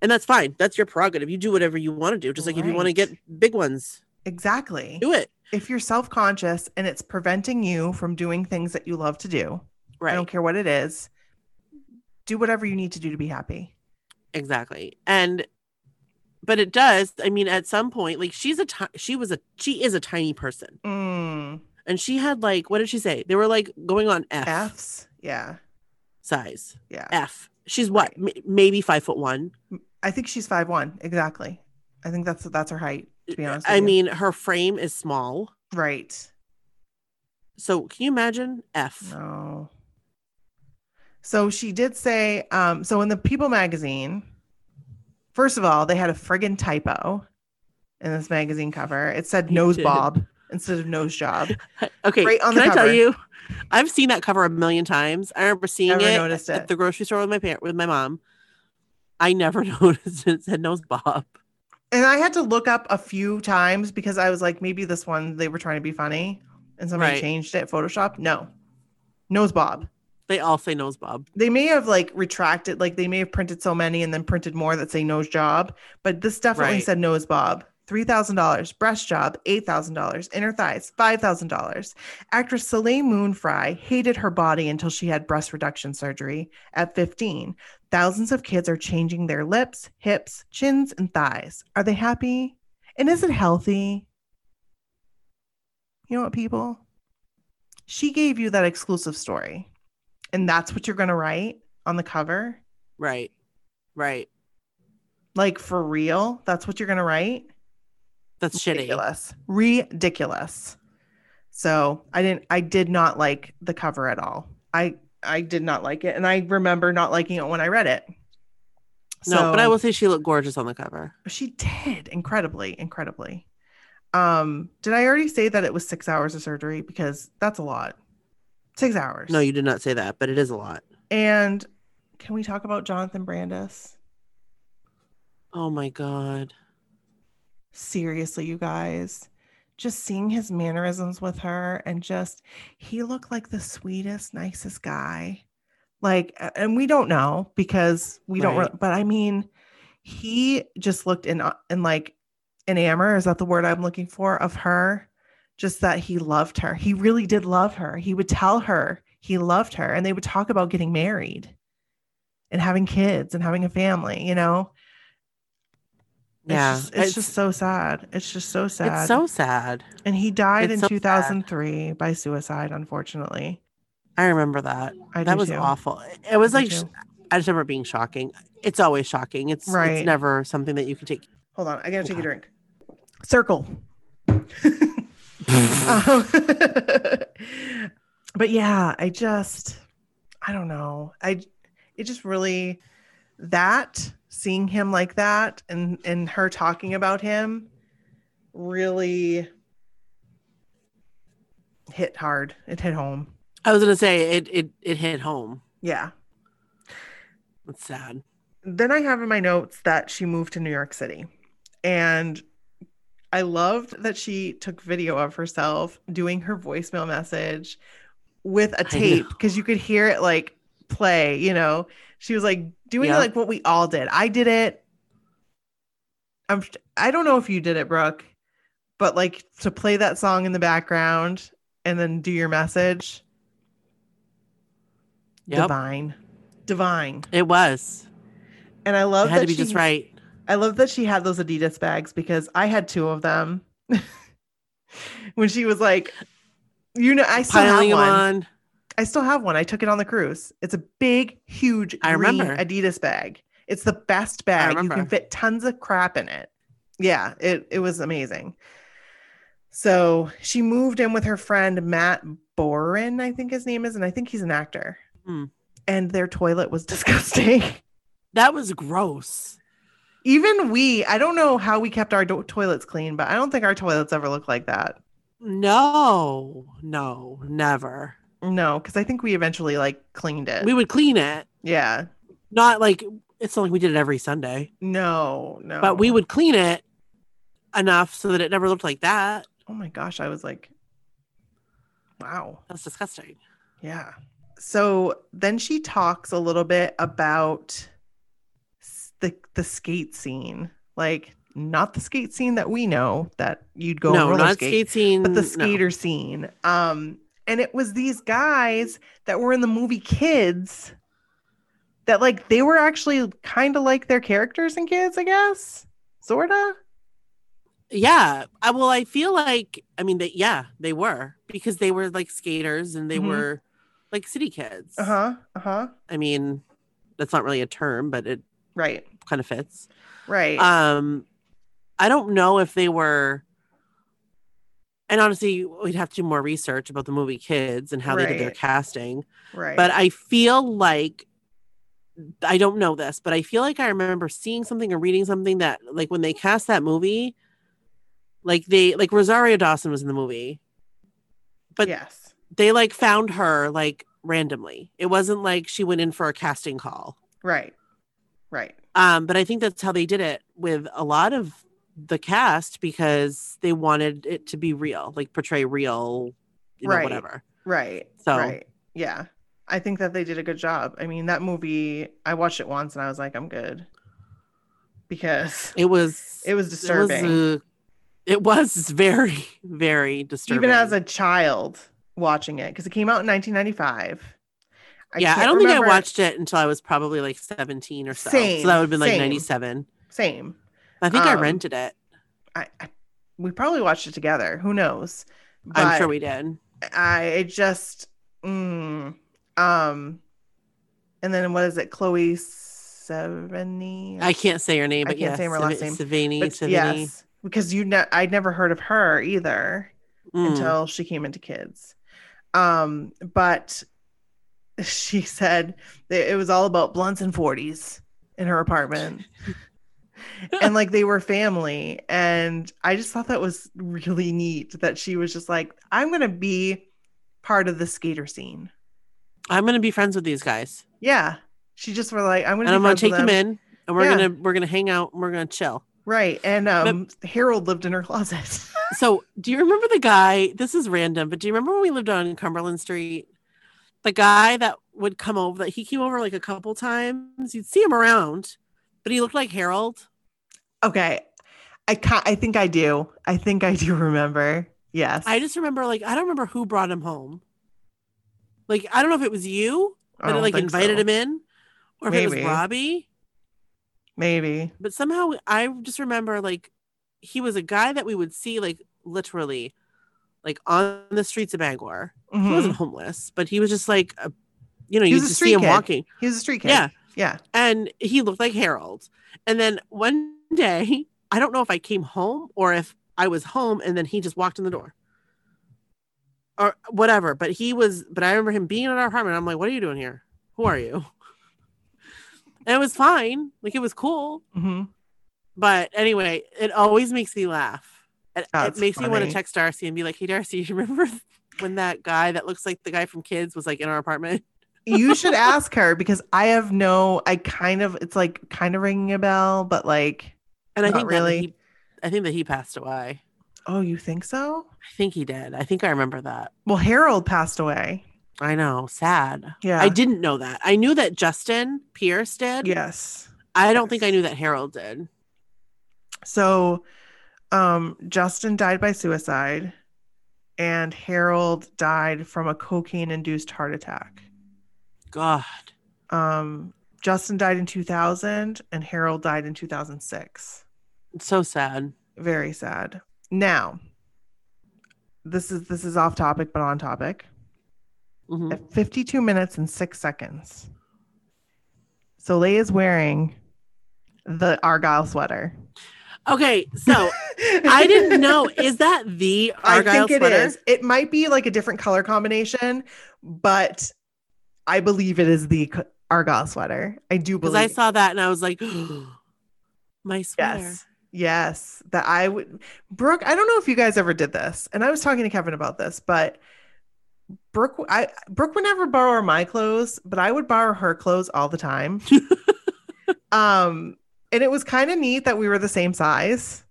B: and that's fine. That's your prerogative. You do whatever you want to do just like if you want to get big ones.
C: Exactly.
B: Do it.
C: If you're self-conscious and it's preventing you from doing things that you love to do
B: right?
C: i don't care what it is do whatever you need to do to be happy.
B: Exactly. And but it does i mean at some point like she's a she was a she is a tiny person.
C: Mm,
B: and she had like what did she say? They were like going on f,
C: f's? Yeah.
B: Size.
C: Yeah.
B: F. She's what?
C: Right.
B: m- maybe five foot one
C: i think she's five one exactly. I think that's that's her height to be honest
B: i
C: you.
B: mean her frame is small.
C: Right.
B: So can you imagine f?
C: No. So she did say um so in the people magazine first of all they had a friggin typo in this magazine cover. It said nose bob instead of nose job.
B: Okay
C: Right on
B: can
C: the
B: i tell you i've seen that cover a million times. I remember seeing
C: Never
B: it
C: noticed
B: at the grocery store with my parent with my mom i never noticed it said nose bob
C: And I had to look up a few times because I was like, maybe this one they were trying to be funny and somebody
B: Right.
C: changed it. Photoshop. No. Nose Bob.
B: they all say nose bob
C: They may have like retracted, like they may have printed so many and then printed more that say nose job, but this definitely
B: Right.
C: said nose bob. $3,000. Breast job, $8,000. Inner thighs, $5,000. Actress Soleil Moon Frye hated her body until she had breast reduction surgery at 15. Thousands of kids are changing their lips, hips, chins, and thighs. Are they happy? And is it healthy? You know what, people? She gave you that exclusive story, and that's what you're going to write on the cover.
B: right right
C: Like for real? That's what you're going to write?
B: that's shitty
C: Ridiculous. Ridiculous. So I didn't, I did not like the cover at all. I, I did not like it. And I remember not liking it when I read it.
B: no but i will say she looked gorgeous on the cover
C: She did incredibly, incredibly. Um, did I already say that it was six hours of surgery? Because that's a lot. Six hours.
B: no you did not say that but it is a lot
C: And can we talk about Jonathan Brandis?
B: oh my god
C: Seriously, you guys. Just seeing his mannerisms with her and just he looked like the sweetest, nicest guy. Like, and we don't know because we don't, re- but I mean, he just looked in, uh, in like enamor. Is that the word I'm looking for of her? Just that he loved her. He really did love her. He would tell her he loved her and they would talk about getting married and having kids and having a family, you know? It's
B: yeah
C: just, it's, just so sad. It's just so sad.
B: it's so sad
C: and he died
B: it's
C: in
B: so sad.
C: 2003 by suicide, unfortunately.
B: i remember that
C: I
B: that was
C: too.
B: awful it was
C: I
B: like sh-
C: too.
B: i just remember being shocking it's always shocking it's
C: Right.
B: it's never something that you can take
C: Hold on, I gotta take a drink. Circle. Um, but yeah, I just, I don't know. I, it just really, that seeing him like that and and her talking about him, really hit hard. It hit home.
B: I was gonna say it it it hit home.
C: Yeah.
B: It's sad.
C: then I have in my notes that she moved to New York City. And I loved that she took video of herself doing her voicemail message with a tape because you could hear it like play, you know. She was like doing
B: Yeah.
C: like what we all did. I did it. I'm I don't know if you did it, Brooke, but like to play that song in the background and then do your message.
B: Yep.
C: Divine. Divine.
B: It was.
C: And I love
B: It had
C: that
B: to be
C: she
B: just right.
C: I love that she had those Adidas bags because I had two of them. when she was like, you know, I still
B: Piling
C: have one.
B: on.
C: I still have one. I took it on the cruise. It's a big, huge
B: I
C: green
B: remember.
C: Adidas bag. It's the best bag. You can fit tons of crap in it. Yeah, it it was amazing. So she moved in with her friend Matt Boren, I think his name is, and I think he's an actor.
B: Hmm.
C: And their toilet was disgusting.
B: That was gross.
C: Even we, I don't know how we kept our do- toilets clean, but I don't think our toilets ever looked like that.
B: No, no, never.
C: No, because I think we eventually like cleaned it.
B: We would clean it.
C: yeah.
B: Not like it's not like we did it every Sunday,
C: No, no.
B: but we would clean it enough so that it never looked like that.
C: Oh my gosh, I was like, wow.
B: That's disgusting.
C: Yeah. So then she talks a little bit about the the skate scene, like not the skate scene that we know that you'd go
B: no,
C: roller
B: not
C: skate,
B: skate scene.
C: but the
B: no.
C: skater scene. Um, and it was these guys that were in the movie Kids that like they were actually kind of like their characters in Kids, I guess, sorta.
B: Yeah. I, well, I feel like I mean that yeah, they were because they were like skaters and they
C: Mhm.
B: were like city kids.
C: Uh huh. Uh huh.
B: I mean, that's not really a term, but it
C: Right.
B: kind of fits.
C: Right.
B: Um, I don't know if they were. And honestly, we'd have to do more research about the movie Kids and how they did their casting.
C: right.
B: But I feel like I don't know this, but I feel like I remember seeing something or reading something that like when they cast that movie, like they like Rosario Dawson was in the movie, but
C: yes.
B: they like found her like randomly. It wasn't like she went in for a casting call.
C: Right. Right.
B: Um, but I think that's how they did it with a lot of the cast because they wanted it to be real, like portray real, you know,
C: Right.
B: whatever.
C: Right.
B: So-
C: right. Yeah. I think that they did a good job. I mean, that movie, I watched it once and I was like, I'm good. Because
B: It was
C: it was disturbing.
B: It was, uh, it was very, very disturbing.
C: Even as a child watching it, because it came out in 1995.
B: yeah, I don't think I watched it until I was probably like 17 or so.
C: Same,
B: so that would have been like
C: same.
B: 97.
C: Same.
B: I think I
C: Um,
B: rented it.
C: I, I we probably watched it together. Who knows?
B: I'm sure we did.
C: I just mm, um and then what is it? Chloe Sevigny?
B: I can't say her name,
C: I can't
B: yes,
C: say her last name,
B: Savini, Savini.
C: yes, because you ne- I'd never heard of her either
B: Mm.
C: until she came into kids. Um, but she said that it was all about blunts and 40s in her apartment. and like they were family. And I just thought that was really neat that she was just like, I'm gonna be part of the skater scene.
B: I'm gonna be friends with these guys,
C: Yeah. She just were like, I'm gonna
B: and
C: be
B: I'm gonna take them in, and we're
C: Yeah.
B: gonna we're gonna hang out, and we're gonna chill.
C: Right. And um Harold lived in her closet.
B: So, do you remember the guy? This is random, but do you remember when we lived on Cumberland Street? The guy that would come over, that he came over like a couple times. You'd see him around, but he looked like Harold.
C: okay. I ca I think I do. I think I do remember. Yes.
B: I just remember, like, I don't remember who brought him home. Like, I don't know if it was you that like invited
C: so.
B: him in, or if it was Robbie.
C: Maybe.
B: But somehow I just remember like he was a guy that we would see like literally like on the streets of Bangor. He
C: Mhm.
B: wasn't homeless, but he was just like a, you know,
C: He
B: you
C: a
B: just see him
C: kid.
B: walking.
C: He was a street kid.
B: Yeah.
C: Yeah.
B: And he looked like Harold. And then one day, I don't know if I came home or if I was home and then he just walked in the door. Or whatever. But he was but I remember him being in our apartment. I'm like, what are you doing here? Who are you? And it was fine. Like it was cool.
C: hmm
B: But anyway, it always makes me laugh. It, it makes me want to
C: funny.
B: text Darcy and be like, "Hey, Darcy, you remember when that guy that looks like the guy from Kids was like in our apartment?"
C: You should ask her because I have no. I kind of. It's like kind of ringing a bell, but like.
B: And I think
C: really.
B: he, I think that he passed away.
C: Oh, you think so?
B: I think he did. I think I remember that.
C: Well, Harold passed away.
B: I know, sad.
C: Yeah.
B: I didn't know that. I knew that Justin Pierce did.
C: Yes.
B: I don't think I knew that Harold did.
C: So, um, Justin died by suicide, and Harold died from a cocaine-induced heart attack.
B: God.
C: Um, Justin died in 2000 and Harold died in 2006.
B: It's so sad.
C: Very sad. Now, this is this is off topic but on topic.
B: Mhm.
C: At 52 minutes and 6 seconds. Soleil is wearing the Argyle sweater.
B: Okay, so I didn't know. Is that the Argyle
C: I think it
B: sweater?
C: is. It might be like a different color combination, but I believe it is the Argyle sweater. I do believe. Because.
B: I saw that and I was like, my sweater.
C: yes, yes, that I would. Brooke, I don't know if you guys ever did this, and I was talking to Kevin about this, but Brooke, I Brooke would never borrow my clothes, but I would borrow her clothes all the time. um, and it was kind of neat that we were the same size.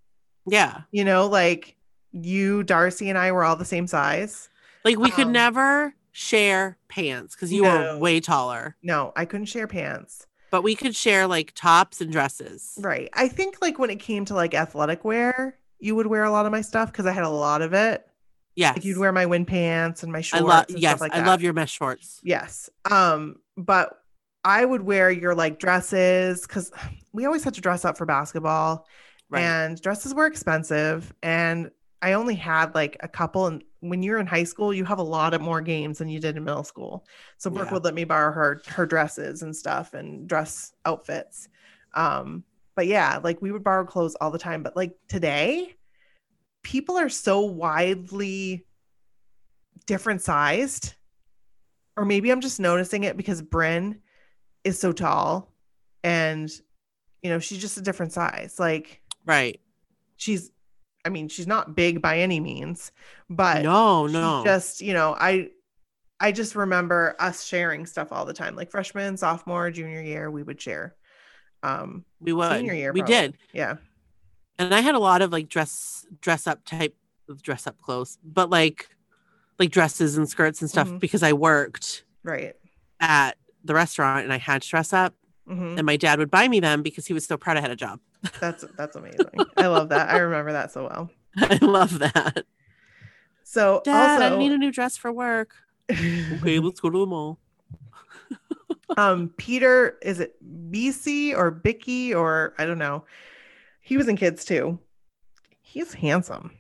B: Yeah.
C: You know, like you, Darcy, and I were all the same size.
B: Like we could
C: Um,
B: never share pants because you
C: No.
B: are way taller,
C: No, I couldn't share pants.
B: but we could share like tops and dresses.
C: Right. I think like when it came to like athletic wear, you would wear a lot of my stuff because I had a lot of it.
B: Yes.
C: Like you'd wear my wind pants and my
B: I
C: shorts.
B: love
C: and
B: yes,
C: like
B: I love your mesh shorts.
C: Yes. Um, but I would wear your like dresses because we always had to dress up for basketball
B: Right.
C: and dresses were expensive. And I only had like a couple. And when you're in high school, you have a lot of more games than you did in middle school. So Brooke
B: Yeah.
C: would let me borrow her her dresses and stuff and dress outfits. Um, but yeah, like we would borrow clothes all the time. But like today, people are so widely different sized. Or maybe I'm just noticing it because Bryn is so tall and you know, she's just a different size. Like
B: right.
C: she's I mean, she's not big by any means, but
B: no, no.
C: just, you know, I I just remember us sharing stuff all the time. Like freshman, sophomore, junior year, we would share. Um,
B: we would.
C: senior year,
B: we
C: probably.
B: did.
C: yeah.
B: And I had a lot of like dress dress up type of dress up clothes, but like like dresses and skirts and stuff
C: Mhm.
B: because I worked
C: Right.
B: at the restaurant and I had to dress up
C: hmm
B: and my dad would buy me them because he was so proud I had a job.
C: That's that's amazing. I love that. I remember that so well.
B: I love that.
C: So
B: Dad,
C: also
B: I need a new dress for work. Okay, let's go to the mall.
C: um Peter, is it BC or Bicky or I don't know. He was in kids too. He's handsome.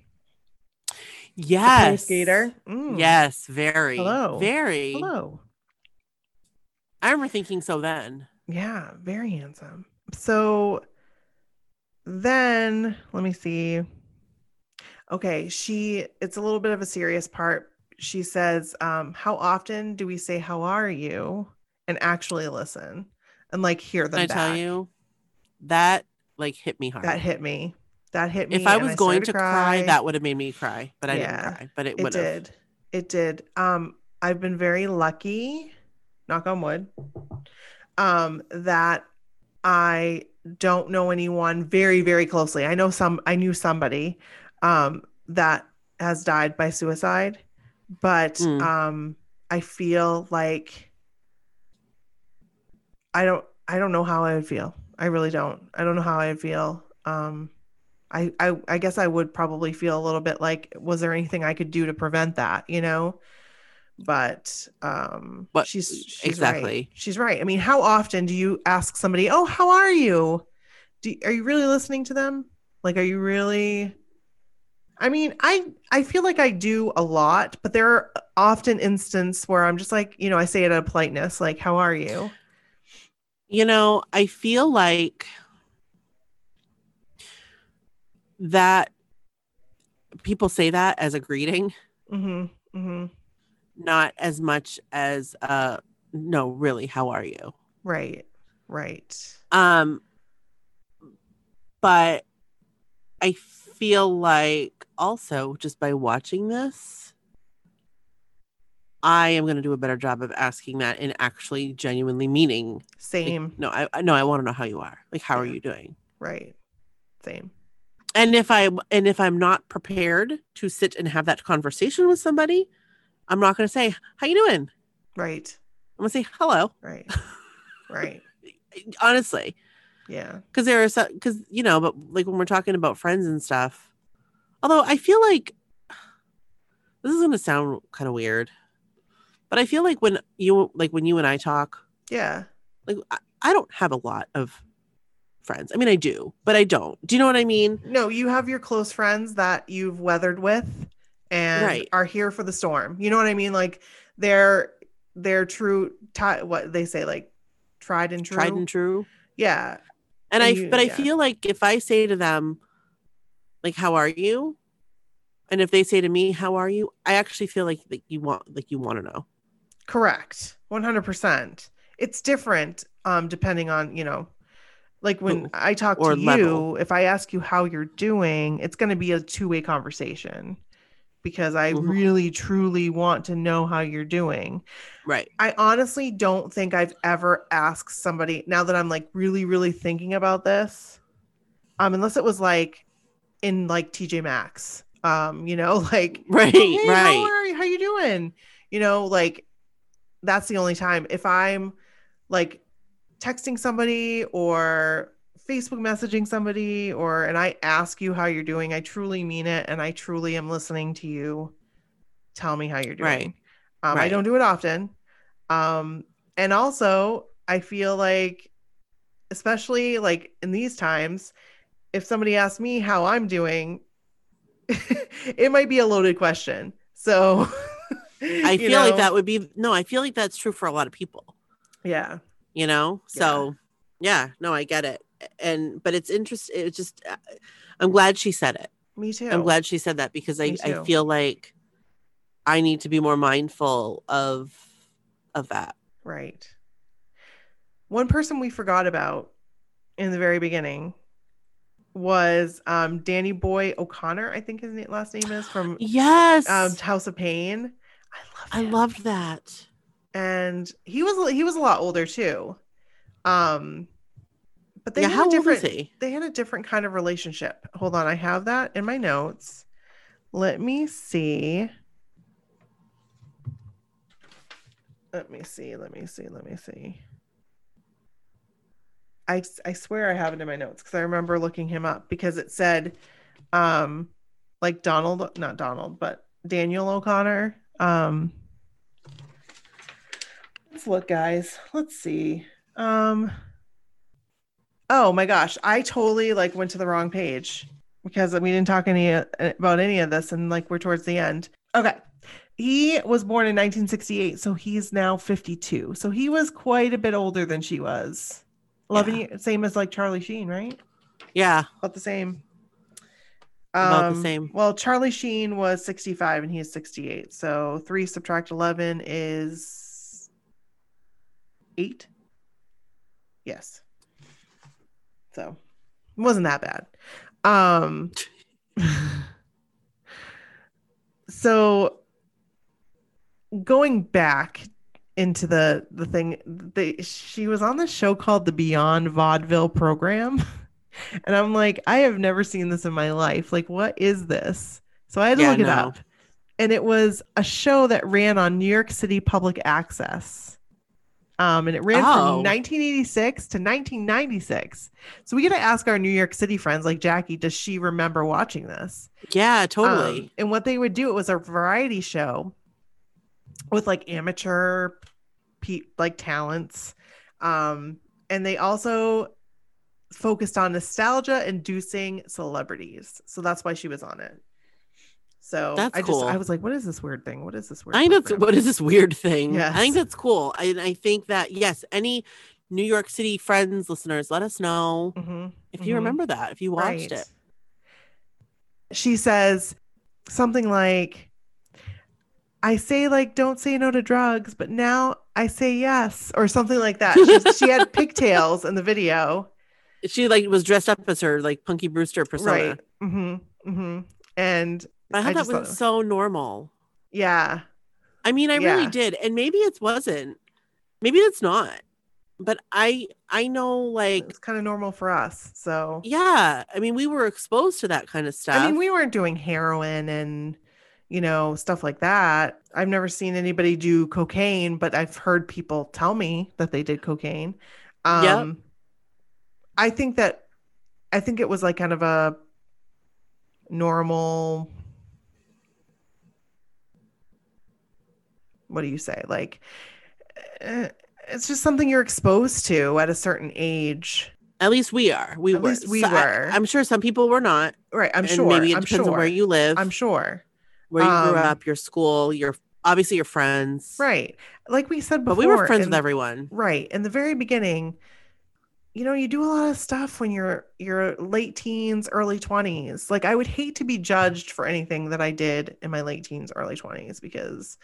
B: Yes.
C: skater. Mm.
B: Yes, very.
C: Hello.
B: Very.
C: Hello.
B: I remember thinking so then.
C: Yeah, very handsome. So then let me see. Okay, she it's a little bit of a serious part. She says, um, how often do we say how are you and actually listen and like hear them
B: Can I
C: back?
B: tell you? That like hit me hard.
C: That hit me. That hit me.
B: if I was going to cry, that would have made me cry, but I
C: Yeah,
B: didn't cry. But it would have.
C: did. It did. Um, I've been very lucky, knock on wood, um, that I don't know anyone very, very closely. I know some, I knew somebody um, that has died by suicide, but
B: Mm.
C: um, I feel like I don't, I don't know how I would feel. I really don't. I don't know how I would feel. Um, I, I I guess I would probably feel a little bit like was there anything I could do to prevent that, you know? But um
B: What-
C: she's, she's
B: exactly.
C: right. She's right. I mean, how often do you ask somebody, "Oh, how are you?" Do are you really listening to them? Like are you really I mean, I I feel like I do a lot, but there are often instances where I'm just like, you know, I say it out of politeness, like, "How are you?"
B: You know, I feel like that people say that as a greeting,
C: Mhm. Mhm.
B: Not as much as uh no, really, how are you?
C: Right. Right.
B: Um but I feel like also just by watching this I am going to do a better job of asking that and actually genuinely meaning like,
C: Same.
B: no I I- no I want to know how you are like how are you doing
C: Right. Same.
B: and if I and if I'm not prepared to sit and have that conversation with somebody I'm not going to say how you doing
C: Right.
B: I'm going to say hello
C: Right. Right.
B: honestly
C: Yeah.
B: because there are some because you know but like when we're talking about friends and stuff although i feel like this is going to sound kind of weird but i feel like when you like when you and i talk
C: Yeah.
B: like I, I don't have a lot of friends. I mean, I do, but I don't. Do you know what I mean?
C: No, you have your close friends that you've weathered with and
B: Right.
C: are here for the storm. You know what I mean? Like they're they're true ti what they say like tried and true.
B: Tried and true.
C: yeah.
B: And I,
C: you-
B: but I feel like if I say to them, like, "How are you?" and if they say to me, "How are you?" I actually feel like like you want like you want to know.
C: Correct. 100%. It's different um depending on, you know, like when
B: Who
C: I talk to you,
B: level.
C: if I ask you how you're doing, it's going to be a two-way conversation because I
B: Mhm.
C: really truly want to know how you're doing.
B: Right.
C: I honestly don't think I've ever asked somebody now that I'm like really, really thinking about this. Um, unless it was like in like TJ Maxx. Um, you know, like
B: Right.
C: "Oh, hey,
B: right.
C: How are you? How you doing? You know, like that's the only time. If I'm like texting somebody or Facebook messaging somebody or and I ask you how you're doing, I truly mean it and I truly am listening to you tell me how you're doing.
B: Right.
C: Um, I don't do it often. Um, and also I feel like especially like in these times, if somebody asks me how I'm doing, it might be a loaded question. So
B: I feel like that would be no. I feel like that's true for a lot of people.
C: yeah.
B: you know so yeah no i get it and but it's interesting it's just uh, i'm glad she said it
C: Me too.
B: i'm glad she said that because i i feel like i need to be more mindful of of that
C: Right. One person we forgot about in the very beginning was um, Danny Boy O'Connor. I think his last name is from
B: yes
C: um, House of Pain. I love.
B: i loved that
C: and he was he was a lot older too. Um, but they
B: yeah
C: had a different they had a different kind of relationship. Hold on, I have that in my notes. Let me see. Let me see. Let me see. Let me see. I I swear I have it in my notes because I remember looking him up because it said, um, like Donald, not Donald, but Daniel O'Connor. Um, let's look, guys. Let's see. Um, oh my gosh, I totally like went to the wrong page because we didn't talk any about any of this, and like we're towards the end. Okay, he was born in 1968, so he's now 52. So he was quite a bit older than she was. 11
B: Yeah.
C: years, same as like Charlie Sheen, right?
B: yeah
C: About the same.
B: About the
C: Um,
B: same.
C: Well, Charlie Sheen was 65 and he is 68. So 3 subtract 11 is 8. Yes. So it wasn't that bad. Um so going back into the the thing they she was on the show called the Beyond Vaudeville program. And I'm like I have never seen this in my life. Like what is this? So I had to
B: Yeah,
C: look it
B: no.
C: up. And it was a show that ran on New York City Public Access um and it ran
B: Oh.
C: from 1986 to 1996 so we got to ask our New York City friends like Jackie does she remember watching this
B: yeah
C: um,
B: totally
C: and what they would do, it was a variety show with like amateur pe- like talents. Um, and they also focused on nostalgia inducing celebrities. So that's why she was on it. So
B: That's
C: I just
B: cool.
C: I was like, what is this weird thing? What is this weird?
B: I think that's what is this weird thing?
C: Yes.
B: I think that's cool. And I think that yes, any New York City friends, listeners, let us know
C: Mhm,
B: if you
C: mhm.
B: remember that, if you watched
C: Right.
B: it.
C: She says something like, I say like don't say no to drugs, but now I say yes, or something like that. She, she had pigtails in the video.
B: She like was dressed up as her like Punky Brewster persona.
C: Right. Mm-hmm. Mm-hmm. And
B: I
C: I
B: thought
C: just
B: that was
C: thought-
B: so normal.
C: yeah,
B: I mean, I really did, and maybe it wasn't. Maybe it's not. But I I know like
C: it's kind of normal for us. So
B: yeah. I mean, we were exposed to that kind of stuff.
C: I mean, we weren't doing heroin and you know stuff like that. I've never seen anybody do cocaine, but I've heard people tell me that they did cocaine. Um
B: Yep.
C: I think that I think it was like kind of a normal what do you say? Like eh, it's just something you're exposed to at a certain age.
B: At least we are. We
C: At
B: were.
C: least we
B: So I-
C: were.
B: I'm sure some people were not.
C: Right. I'm
B: and
C: sure.
B: Maybe it
C: I'm
B: depends
C: sure.
B: on where you live,
C: I'm sure.
B: where you grew
C: Um,
B: up, your school, your obviously your friends.
C: Right. Like we said
B: But
C: before.
B: we were friends
C: in-
B: with everyone.
C: Right. In the very beginning, you know, you do a lot of stuff when you're you're late teens, early 20s. Like I would hate to be judged for anything that I did in my late teens, early 20s because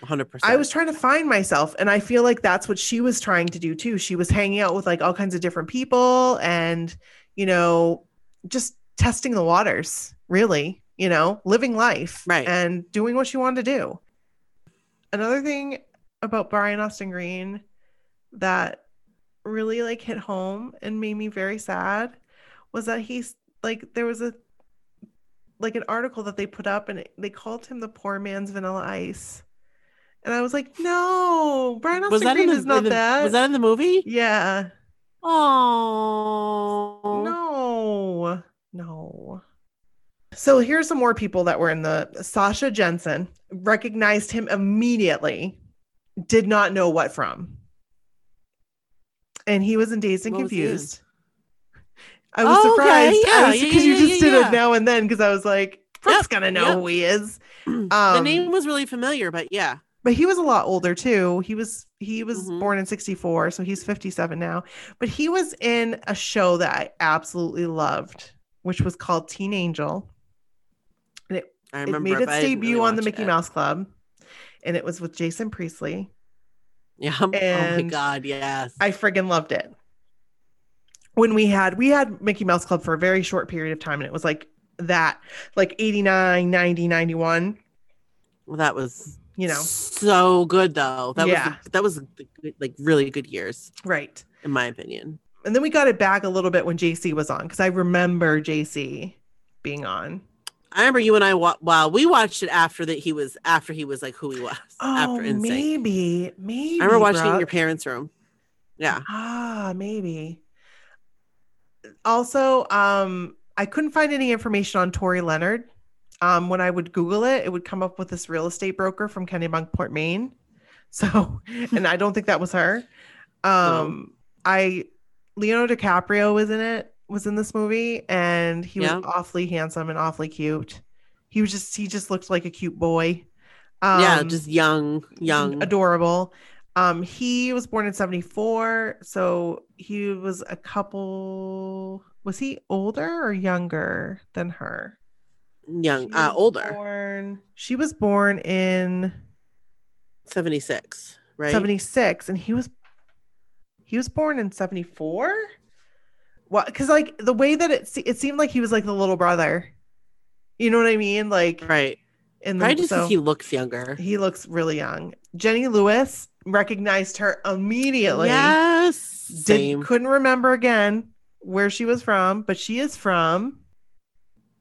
B: 100. percent
C: I was trying to find myself and I feel like that's what she was trying to do too. She was hanging out with like all kinds of different people and, you know, just testing the waters, really, you know, living life
B: Right.
C: and doing what she wanted to do. Another thing about Brian Austin Green that really like hit home and made me very sad was that he's like there was a like an article that they put up and they called him the poor man's vanilla ice and i was like no brian austin
B: Was that
C: green
B: in the,
C: is not
B: the-
C: that
B: Was that in the movie?
C: yeah
B: Oh.
C: no no so here's some more people that were in the sasha jenson recognized him immediately did not know what from and he was in dazed and
B: What was
C: confused i was
B: Oh, okay.
C: surprised
B: Yeah,
C: because
B: yeah,
C: you
B: yeah,
C: just
B: yeah,
C: did it now and then because i was like brooke's
B: Yep,
C: gonna know
B: yep.
C: who he is
B: the
C: Um,
B: name was really familiar, but yeah.
C: But he was a lot older too. He was he was
B: Mhm.
C: born in 64, so he's 57 now. But he was in a show that I absolutely loved, which was called Teen Angel.
B: I
C: It
B: remember
C: made its debut
B: really
C: on the Mickey
B: it.
C: Mouse Club. And it was with Jason Priestley.
B: Yeah. oh my god, yes.
C: I friggin' loved it. When we had we had Mickey Mouse Club for a very short period of time, and it was like that, like 89, 90, 91,
B: well, that was
C: you know.
B: so good though. That
C: Yeah.
B: was the, that was the like really good years
C: Right.
B: in my opinion.
C: And then we got it back a little bit when JC was on because I remember JC being on.
B: I remember you and I wa- well, we watched it after that he was after he was like who he was
C: Oh,
B: after NSYNC.
C: maybe, maybe.
B: I remember watching it in your parents' room. Yeah.
C: Ah, maybe. Also, um, I couldn't find any information on Tori Leonard. Um, when I would Google it, it would come up with this real estate broker from Kennebunkport, Maine. So, and I don't think that was her. Um, I Leonardo DiCaprio was in it, was in this movie, and he
B: Yeah.
C: was awfully handsome and awfully cute. He was just he just looked like a cute boy. Um,
B: yeah, just young, young.
C: adorable. Um, he was born in 74, so he was a couple was he older or younger than her?
B: Young, uh, older.
C: Born, she was born in
B: 76, right?
C: 76 and he was he was born in 74? What cuz like the way that it se- it seemed like he was like the little brother. You know what I mean? Like
B: Right. And
C: the
B: just
C: so
B: he looks younger.
C: he looks really young. Jenny Lewis recognized her immediately.
B: Yes.
C: Did,
B: Same.
C: couldn't remember again where she was from, but she is from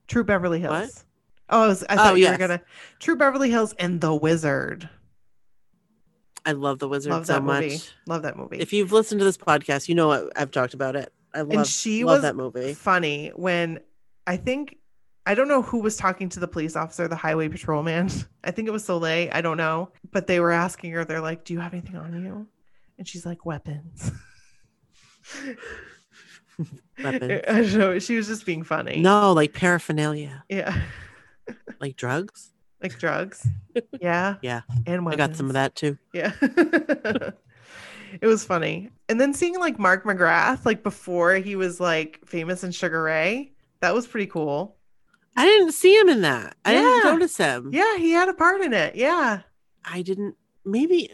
C: Troop Beverly Hills.
B: What?
C: Oh, I, was, I oh, thought
B: Oh,
C: you
B: yes.
C: were gonna Troop Beverly Hills and The Wizard.
B: I love the wizard
C: Love
B: so
C: that
B: much.
C: Love that movie.
B: If you've listened to this podcast, you know I- I've talked about it. I love,
C: and she
B: love
C: was
B: that movie.
C: funny when I think I don't know who was talking to the police officer, the highway patrolman. I think it was Soleil. I don't know, but they were asking her. They're like, "Do you have anything on you?" And she's like, "Weapons."
B: Weapons.
C: I don't know. She was just being funny.
B: No, like paraphernalia,
C: Yeah.
B: like drugs.
C: like drugs. Yeah.
B: Yeah.
C: And
B: I got some of that too.
C: Yeah. it was funny. And then seeing like Mark McGrath, like before he was like famous in Sugar Ray, that was pretty cool.
B: I didn't see him in that. I didn't notice him.
C: Yeah, he had a part in it. Yeah.
B: I didn't. Maybe,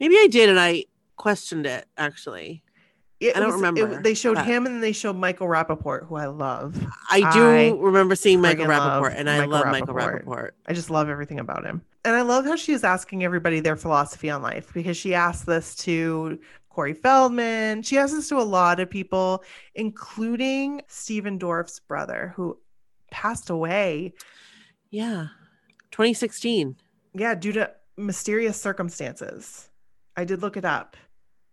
B: maybe I did, and I questioned it. Actually,
C: It
B: I don't
C: was- it-
B: remember,
C: they showed him and then they showed Michael Rapaport, who I love.
B: I do
C: I
B: remember seeing Michael Rapaport, and I
C: Michael
B: love Michael
C: Rapaport.
B: Rapaport.
C: I just love everything about him. And I love how she is asking everybody their philosophy on life because she asked this to Corey Feldman. She asked this to a lot of people, including Stephen Dorff's brother, who passed away.
B: Yeah, 2016.
C: Yeah, due to mysterious circumstances. I did look it up.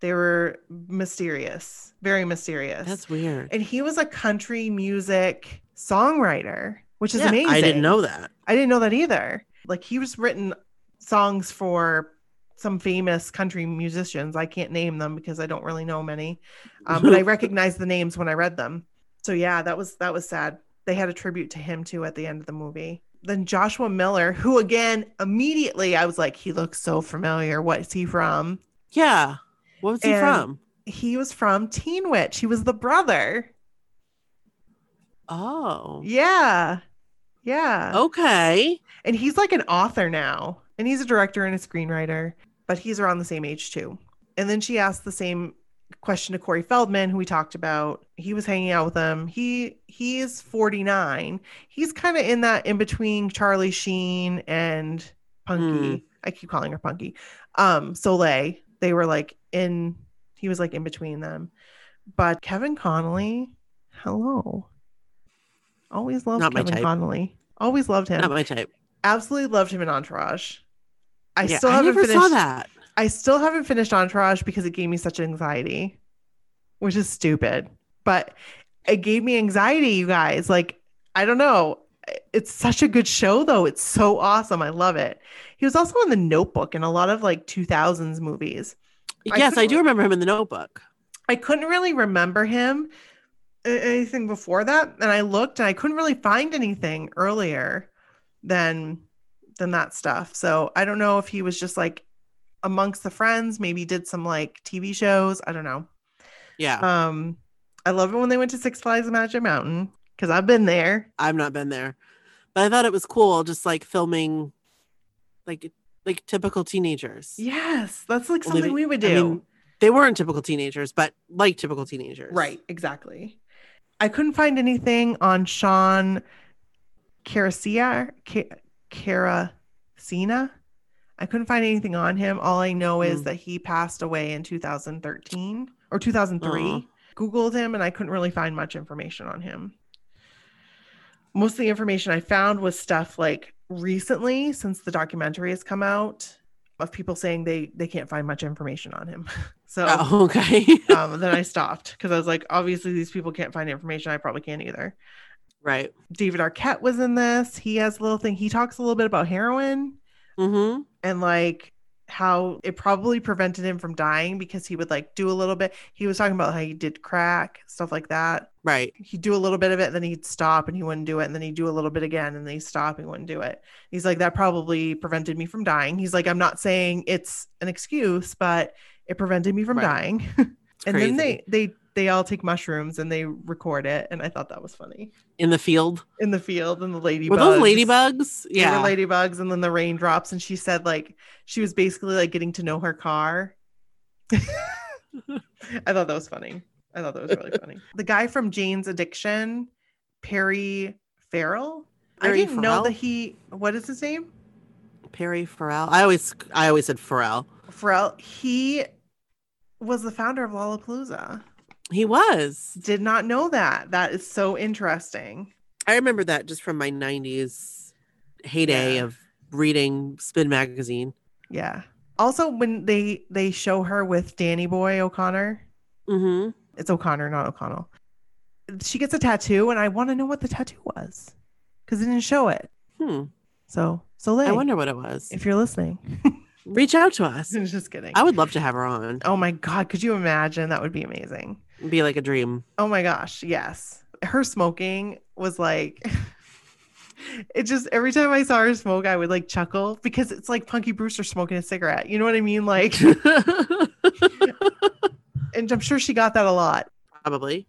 C: They were mysterious, very mysterious.
B: That's weird.
C: and he was a country music songwriter, which is
B: Yeah,
C: amazing.
B: I didn't know that.
C: I didn't know that either. Like he was written songs for some famous country musicians. I can't name them because I don't really know many, um, but I recognize the names when I read them. So yeah, that was that was sad. They had a tribute to him too at the end of the movie. Then Joshua Miller, who again immediately I was like, he looks so familiar. What is he from?
B: Yeah. What was he
C: And-
B: from?
C: He was from Teen Witch. He was the brother.
B: Oh.
C: Yeah. Yeah.
B: Okay.
C: And he's like an author now. And he's a director and a screenwriter, but he's around the same age too. And then she asked the same question to Corey Feldman, who we talked about. He was hanging out with him. He he is 49. He's kind of in that in between Charlie Sheen and Punky. I keep calling her Punky. Um, Soleil. They were like in he was like in between them. But Kevin Connolly, hello. Always loved
B: Not
C: Kevin. Connolly. Always loved him
B: Not my type.
C: absolutely loved him in Entourage. I
B: yeah,
C: still
B: I
C: haven't
B: never
C: finished.
B: saw that.
C: I still haven't finished Entourage because it gave me such anxiety, which is stupid. But it gave me anxiety, you guys. Like I don't know. It's such a good show, though. It's so awesome. I love it. He was also in The Notebook and a lot of like 2000s movies.
B: Yes, I
C: couldn't
B: do remember him in the notebook.
C: I couldn't really remember him anything before that, and I looked and I couldn't really find anything earlier than than that stuff. So I don't know if he was just like amongst the friends, maybe did some like TV shows. I don't know.
B: Yeah.
C: Um, I love it when they went to Six Flags Magic Mountain because I've been there.
B: I've not been there. But I thought it was cool just like filming like like typical teenagers.
C: Yes, that's like something
B: they-
C: we would
B: I
C: do.
B: mean, they weren't typical teenagers, but like typical teenagers.
C: Right, exactly. I couldn't find anything on Sean Caracia, Ca- Caracina. I couldn't find anything on him. All I know is
B: Hmm.
C: that he passed away in 2013 or 2003.
B: Aw.
C: Googled him and I couldn't really find much information on him. Most of the information I found was stuff like recently, since the documentary has come out, of people saying they they can't find much information on him. So
B: Oh, okay.
C: um, then I stopped because I was like, obviously these people can't find information. I probably can't either.
B: right.
C: David Arquette was in this. He has a little thing. He talks a little bit about heroin
B: Mm-hmm.
C: and like how it probably prevented him from dying because he would like do a little bit. He was talking about how he did crack, stuff like that.
B: Right.
C: He'd do a little bit of it, then he'd stop and he wouldn't do it. And then he'd do a little bit again and then he'd stop and he wouldn't do it. He's like, that probably prevented me from dying. He's like, I'm not saying it's an excuse, but it prevented me from
B: Right.
C: dying. And then they they they all take mushrooms and they record it and i thought that was funny
B: in the field.
C: in the field and the ladybugs
B: Were those ladybugs?
C: They
B: Yeah.
C: were ladybugs and then the raindrops and she said like she was basically like getting to know her car i thought that was funny i thought that was really funny the guy from jane's addiction perry farrell i didn't know that he what is his name
B: Perry Farrell. I always I always said Farrell.
C: farrell he was the founder of lollapalooza
B: He was.
C: did not know that that is so interesting
B: I remember that just from my 90s heyday
C: Yeah.
B: of reading Spin magazine.
C: Yeah. Also, when they they show her with Danny Boy O'Connor,
B: Mm-hmm.
C: it's O'Connor, not O'Connell. She gets a tattoo, and I want to know what the tattoo was because they didn't show it.
B: Hmm.
C: So, Soleil,
B: I wonder what it was.
C: if you're listening.
B: Reach out to us.
C: Just kidding.
B: I would love to have her on.
C: oh my god, could you imagine? That would be amazing.
B: Be like a dream.
C: Oh my gosh, yes. Her smoking was like. It just every time I saw her smoke, I would like chuckle because it's like Punky Brewster smoking a cigarette. You know what I mean? Like, and I'm sure she got that a lot.
B: Probably.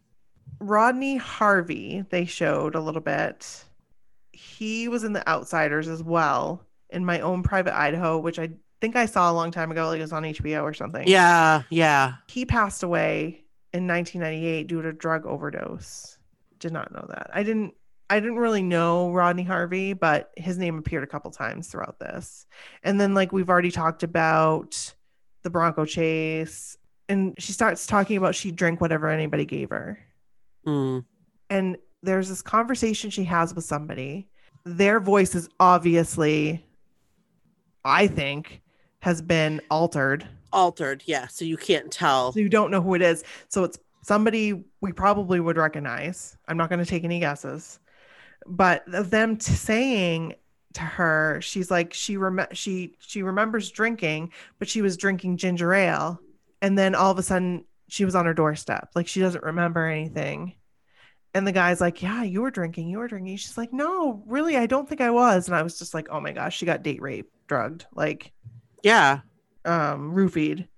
C: Rodney Harvey, they showed a little bit. He was in The Outsiders as well in my own private Idaho, which I think I saw a long time ago, like it was on HBO or something.
B: Yeah. Yeah.
C: He passed away in 1998 due to drug overdose. Did not know that. I didn't. I didn't really know Rodney Harvey, but his name appeared a couple times throughout this. And then, like we've already talked about, the Bronco chase, and she starts talking about she drank whatever anybody gave her
B: Mm.
C: and there's this conversation she has with somebody their voice is obviously i think has been altered
B: Altered. Yeah. So you can't tell.
C: so you don't know who it is so it's somebody we probably would recognize i'm not going to take any guesses but them t- saying to her. She's like she rem- she she remembers drinking, but she was drinking ginger ale, and then all of a sudden she was on her doorstep. Like she doesn't remember anything. And the guy's like, "Yeah, you were drinking. You were drinking." She's like, "No, really, I don't think I was." And I was just like, "Oh my gosh, she got date rape, drugged, like,
B: Yeah.
C: Um, roofied."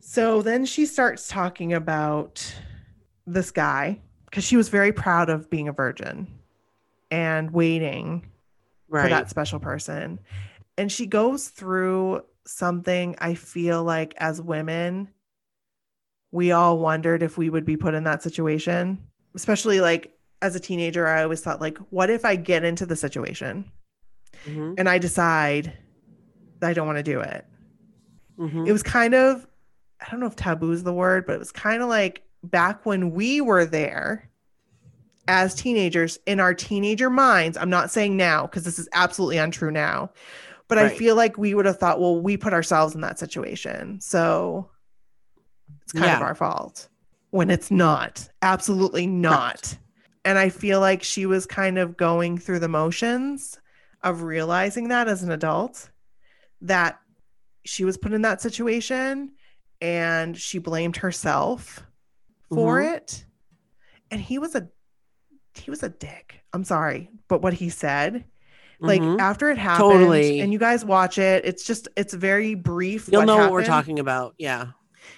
C: So then she starts talking about this guy because she was very proud of being a virgin and waiting
B: Right.
C: for that special person. And she goes through something I feel like as women, we all wondered if we would be put in that situation, especially like as a teenager. I always thought, like, what if I get into the situation
B: Mhm.
C: and I decide that I don't want to do it?
B: Mhm.
C: It was kind of, I don't know if taboo is the word, but it was kind of like back when we were there as teenagers in our teenager minds. I'm not saying now because this is absolutely untrue now, but I feel like we would have thought, well, we put ourselves in that situation. So it's kind of our fault when it's not. Absolutely not. And I feel like she was kind of going through the motions of realizing that as an adult that she was put in that situation and she blamed herself for
B: Mhm.
C: it. And he was a he was a dick. I'm sorry, but what he said, like
B: Mhm.
C: after it happened,
B: Totally.
C: and you guys watch it, it's just it's very brief.
B: You'll know what we're talking about. Yeah.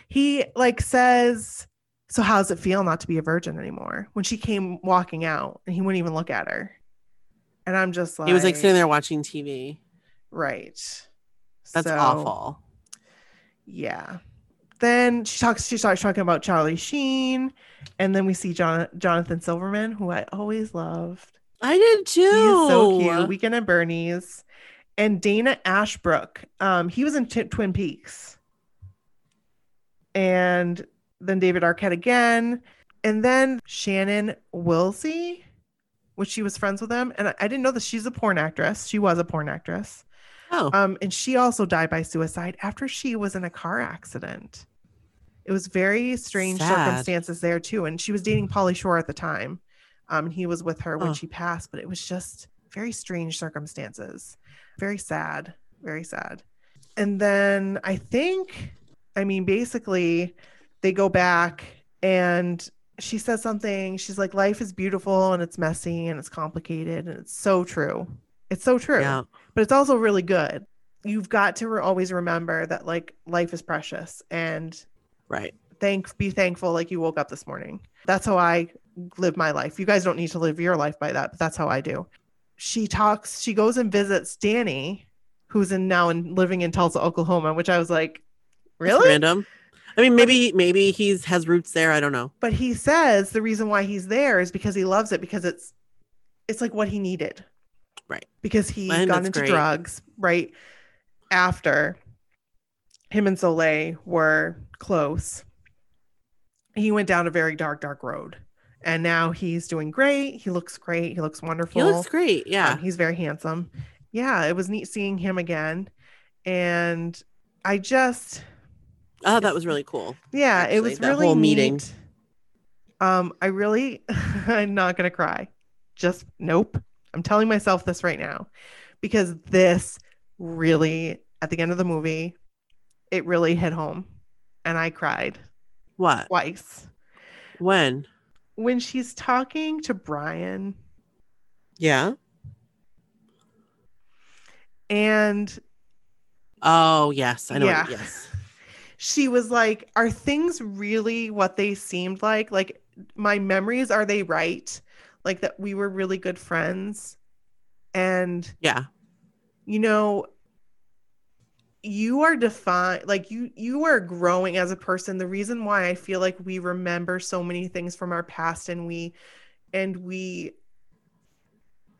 C: He like says, "So how does it feel not to be a virgin anymore?" When she came walking out, and he wouldn't even look at her, and I'm just like,
B: He was like sitting there watching TV.
C: right.
B: That's
C: So,
B: awful.
C: Yeah. Then she talks. She starts talking about Charlie Sheen, and then we see John, Jonathan Silverman, who I always loved.
B: I did too.
C: He is so cute. Weekend at Bernie's, and Dana Ashbrook. Um, he was in T- Twin Peaks, and then David Arquette again, and then Shannon Wilsey, which she was friends with him, and I, I didn't know that she's a porn actress. She was a porn actress.
B: Oh,
C: Um, and she also died by suicide after she was in a car accident. It was very strange
B: Sad.
C: circumstances there too. And she was dating Pauly Shore at the time. Um, and he was with her when
B: Huh.
C: she passed, but it was just very strange circumstances. Very sad. Very sad. And then I think, I mean, basically, they go back and she says something. She's like, life is beautiful and it's messy and it's complicated. And it's so true. It's so true
B: yeah.
C: but it's also really good. You've got to re- always remember that like life is precious and
B: Right.
C: thank be thankful like you woke up this morning. That's how I live my life. You guys don't need to live your life by that, but that's how I do. She talks, she goes and visits Danny, who's in now in living in Tulsa, Oklahoma, which I was like,
B: That's
C: really?
B: random. I mean, maybe maybe he's has roots there. I don't know.
C: But he says the reason why he's there is because he loves it because it's it's like what he needed.
B: Right.
C: Because he
B: And
C: got into
B: great.
C: drugs right after him and Soleil were close. He went down a very dark, dark road. And now he's doing great. He looks great. He looks wonderful.
B: He looks great. Yeah.
C: Um, he's very handsome. Yeah, it was neat seeing him again. And I just
B: oh, that was really cool.
C: yeah, it was
B: that
C: really
B: whole meeting.
C: neat. Um, I really, I'm not gonna cry. Just nope. I'm telling myself this right now because this really, at the end of the movie, it really hit home, and I cried
B: What?
C: twice
B: When?
C: when she's talking to Brian,
B: Yeah.
C: and
B: Oh yes, I know.
C: Yeah.
B: Yes.
C: she was like, "Are things really what they seemed like? Like my memories are they right? Like that we were really good friends?" And
B: Yeah.
C: you know you are defined like you you are growing as a person the reason why i feel like we remember so many things from our past and we and we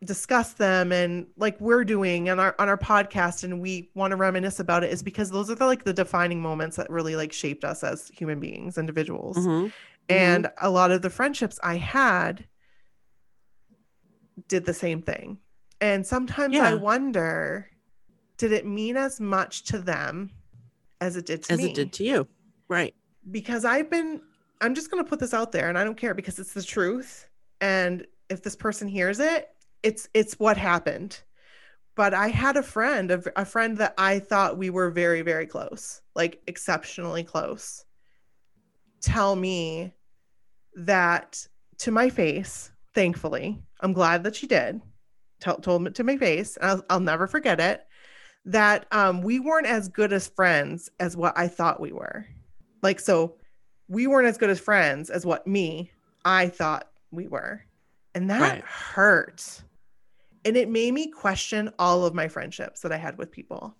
C: discuss them and like we're doing on our on our podcast and we want to reminisce about it is because those are the like the defining moments that really like shaped us as human beings individuals
B: Mhm.
C: and a lot of the friendships I had did the same thing. And sometimes I wonder did it mean as much to them as it did to
B: As
C: me?
B: it did to you. Right.
C: because I've been I'm just going to put this out there and I don't care because it's the truth and if this person hears it, it's it's what happened. but I had a friend, a, a friend that I thought we were very, very close, like exceptionally close, tell me that to my face, thankfully, I'm glad that she did, tell, told me to my face, and I'll, I'll never forget it, that um, we weren't as good as friends as what I thought we were. Like, so we weren't as good as friends as what me, I thought we were. And that
B: Right.
C: hurt. And it made me question all of my friendships that I had with people.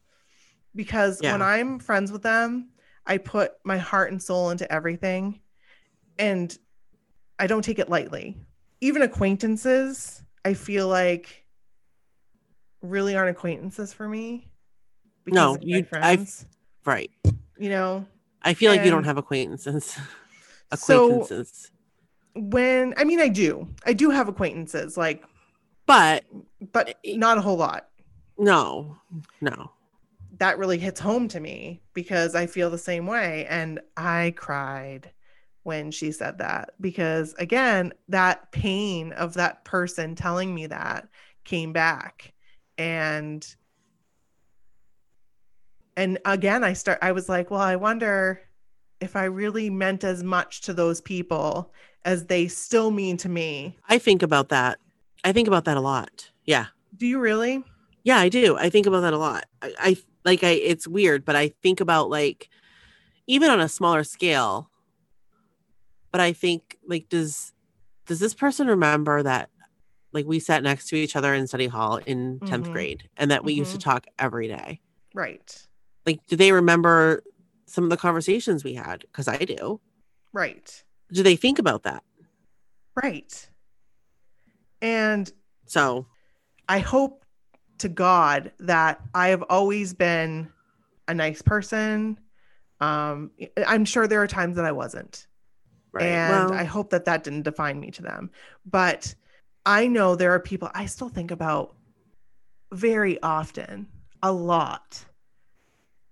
C: Because
B: Yeah.
C: when I'm friends with them, I put my heart and soul into everything. And I don't take it lightly. Even acquaintances, I feel like really aren't acquaintances for me.
B: No, you- I-
C: friends,
B: Right.
C: you know,
B: I feel like you don't have acquaintances.
C: So-
B: acquaintances.
C: when I mean I do. I do have acquaintances, like,
B: but
C: but not a whole lot.
B: no, no.
C: That really hits home to me because I feel the same way. And I cried when she said that because again, that pain of that person telling me that came back. And and again I start I was like, well, I wonder if I really meant as much to those people as they still mean to me.
B: I think about that. I think about that a lot. Yeah.
C: Do you really?
B: Yeah, I do. I think about that a lot. I, I like I it's weird, but I think about like even on a smaller scale. But I think like does does this person remember that like we sat next to each other in study hall in 10th
C: Mhm.
B: grade and that we used to
C: Mhm.
B: talk every day?
C: Right.
B: Like do they remember some of the conversations we had? Because I do.
C: Right.
B: Do they think about that?
C: Right. And
B: So
C: I hope to God that I have always been a nice person. Um, I'm sure there are times that I wasn't.
B: Right.
C: And
B: well,
C: I hope that that didn't define me to them. But I know there are people I still think about very often, a lot.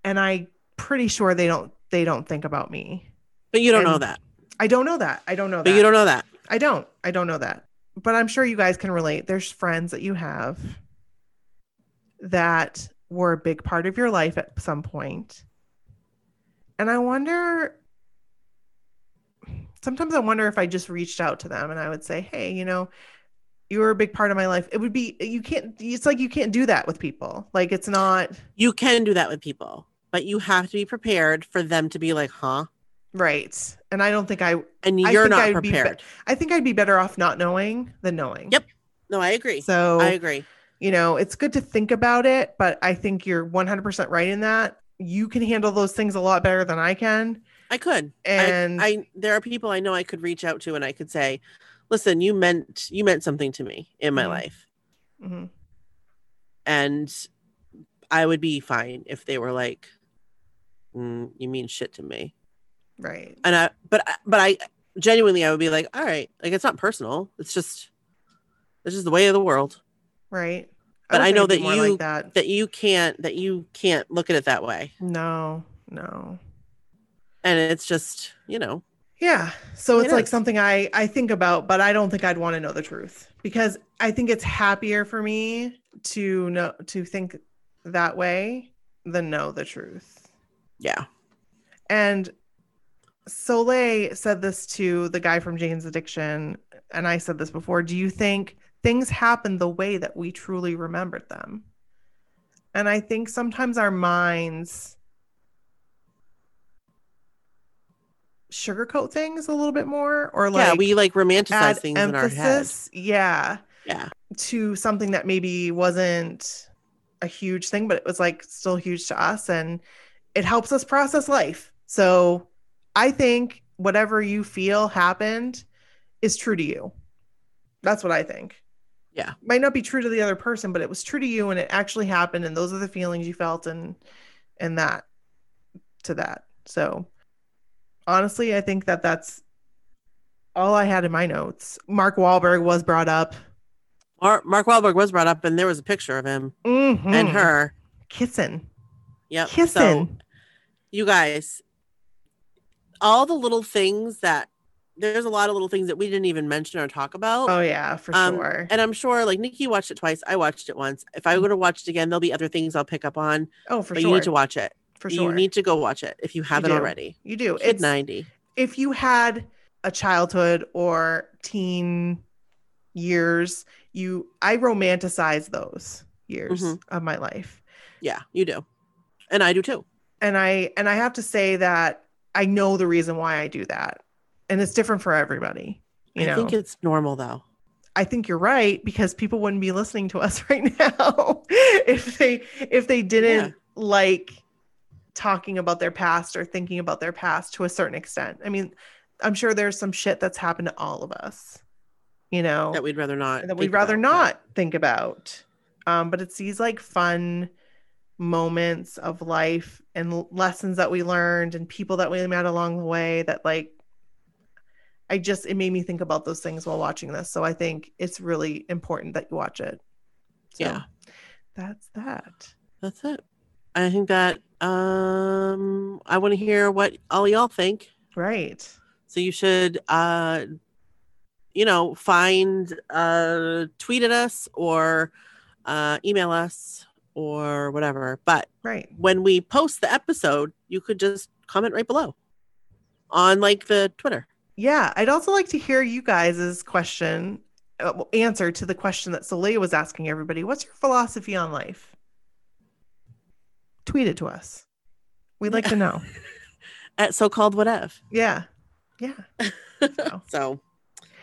C: And I'm pretty sure they don't they don't think about me.
B: but you don't know that.
C: I don't know that. I don't know
B: But
C: that.
B: you don't know that.
C: I don't. I don't know that. But I'm sure you guys can relate. There's friends that you have that were a big part of your life at some point. And I wonder sometimes I wonder if I just reached out to them and I would say, "Hey, you know, you were a big part of my life." It would be you can't it's like you can't do that with people. Like it's not
B: You can do that with people, but you have to be prepared for them to be like, huh?
C: right. And I don't think I
B: And you're
C: think
B: not
C: I'd be be-
B: prepared.
C: I think I'd be better off not knowing than knowing.
B: Yep. No, I agree.
C: So
B: I agree.
C: you know, it's good to think about it, but I think you're 100% right in that. You can handle those things a lot better than I can.
B: I could.
C: And
B: I, I there are people I know I could reach out to and I could say, listen, you meant you meant something to me in my
C: Mhm.
B: life.
C: Mhm.
B: And I would be fine if they were like, "Mm, you mean shit to me.
C: right.
B: And I but I- but I genuinely I would be like, all right, like it's not personal. It's just it's just the way of the world.
C: Right.
B: But
C: don't
B: I know that you-
C: like that.
B: That you can't that you can't look at it that way.
C: No, no.
B: And it's just, you know,
C: Yeah. So
B: It
C: it's like
B: is.
C: something I I think about, but I don't think I'd want to know the truth because I think it's happier for me to know to think that way than know the truth.
B: yeah.
C: And Soleil said this to the guy from Jane's Addiction, and I said this before. Do you think things happen the way that we truly remembered them? And I think sometimes our minds sugarcoat things a little bit more, or like
B: yeah, we like romanticize things in our head.
C: yeah,
B: Yeah.
C: to something that maybe wasn't a huge thing, but it was like still huge to us. And it helps us process life. So I think whatever you feel happened is true to you. That's what I think.
B: Yeah.
C: Might not be true to the other person, but it was true to you and it actually happened. And those are the feelings you felt and and that to that. So honestly, I think that that's all I had in my notes. Mark Wahlberg was brought up.
B: Mar- Mark Wahlberg was brought up, and there was a picture of him and
C: Mhm.
B: her.
C: kissing.
B: Yep. So
C: Kissing.
B: you guys, all the little things that there's a lot of little things that we didn't even mention or talk about.
C: Oh yeah, for
B: Um,
C: sure.
B: And I'm sure like Nikki watched it twice. I watched it once. If I were to watch it again, there'll be other things I'll pick up on.
C: oh, for
B: but
C: sure.
B: you need to watch it.
C: For
B: You need to go watch it if you haven't
C: do.
B: already.
C: you do.
B: Kid
C: It's
B: 90.
C: if you had a childhood or teen years, you I romanticize those years
B: Mhm.
C: of my life.
B: Yeah, you do. And I do too.
C: And I and I have to say that I know the reason why I do that. And it's different for everybody. You
B: I
C: know,
B: think it's normal though.
C: I think you're right because people wouldn't be listening to us right now if they if they didn't
B: Yeah.
C: like talking about their past or thinking about their past to a certain extent. I mean, I'm sure there's some shit that's happened to all of us, you know,
B: That we'd rather not.
C: that we'd
B: think
C: rather
B: about,
C: not think about. Um, but it's these like fun moments of life and lessons that we learned and people that we met along the way that like I just it made me think about those things while watching this. So I think it's really important that you watch it. So
B: Yeah.
C: that's that.
B: That's it. I think that um I want to hear what all y'all think.
C: Right.
B: So you should uh you know, find uh tweet at us or uh email us or whatever. But
C: Right.
B: when we post the episode, you could just comment right below on like the Twitter.
C: Yeah, I'd also like to hear you guys' question, uh, answer to the question that Soleil was asking everybody. What's your philosophy on life? Tweet it to us. We'd like to know.
B: At so called whatever.
C: Yeah. Yeah. So-
B: So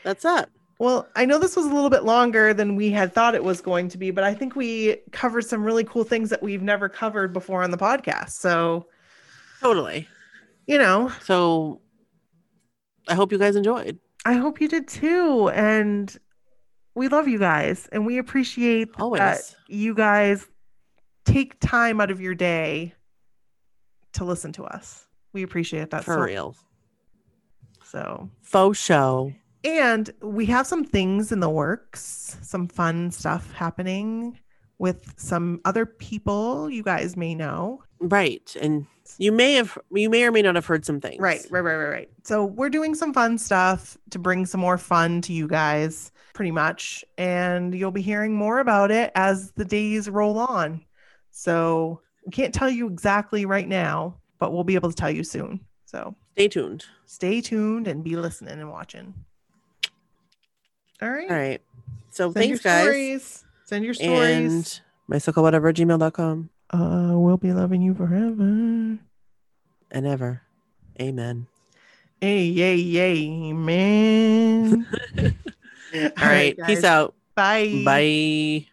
B: that's it.
C: Well, I know this was a little bit longer than we had thought it was going to be, but I think we covered some really cool things that we've never covered before on the podcast. So,
B: Totally.
C: you know,
B: So I hope you guys enjoyed.
C: I hope you did too. And we love you guys and we appreciate
B: Always.
C: that you guys take time out of your day to listen to us. We appreciate that
B: For
C: so,
B: real.
C: so.
B: Faux show.
C: And we have some things in the works, some fun stuff happening with some other people you guys may know.
B: Right. And you may have you may or may not have heard some things.
C: Right, right, right, right, right. So we're doing some fun stuff to bring some more fun to you guys, pretty much. And you'll be hearing more about it as the days roll on. So we can't tell you exactly right now, but we'll be able to tell you soon. So
B: Stay tuned.
C: stay tuned and be listening and watching. All right.
B: All right. So
C: Send
B: thanks guys.
C: stories. Send your stories.
B: And whatever gmail.com
C: Uh, we'll be loving you forever.
B: and ever. Amen.
C: Hey, yay, yay, man.
B: All right. Peace out.
C: Bye.
B: Bye.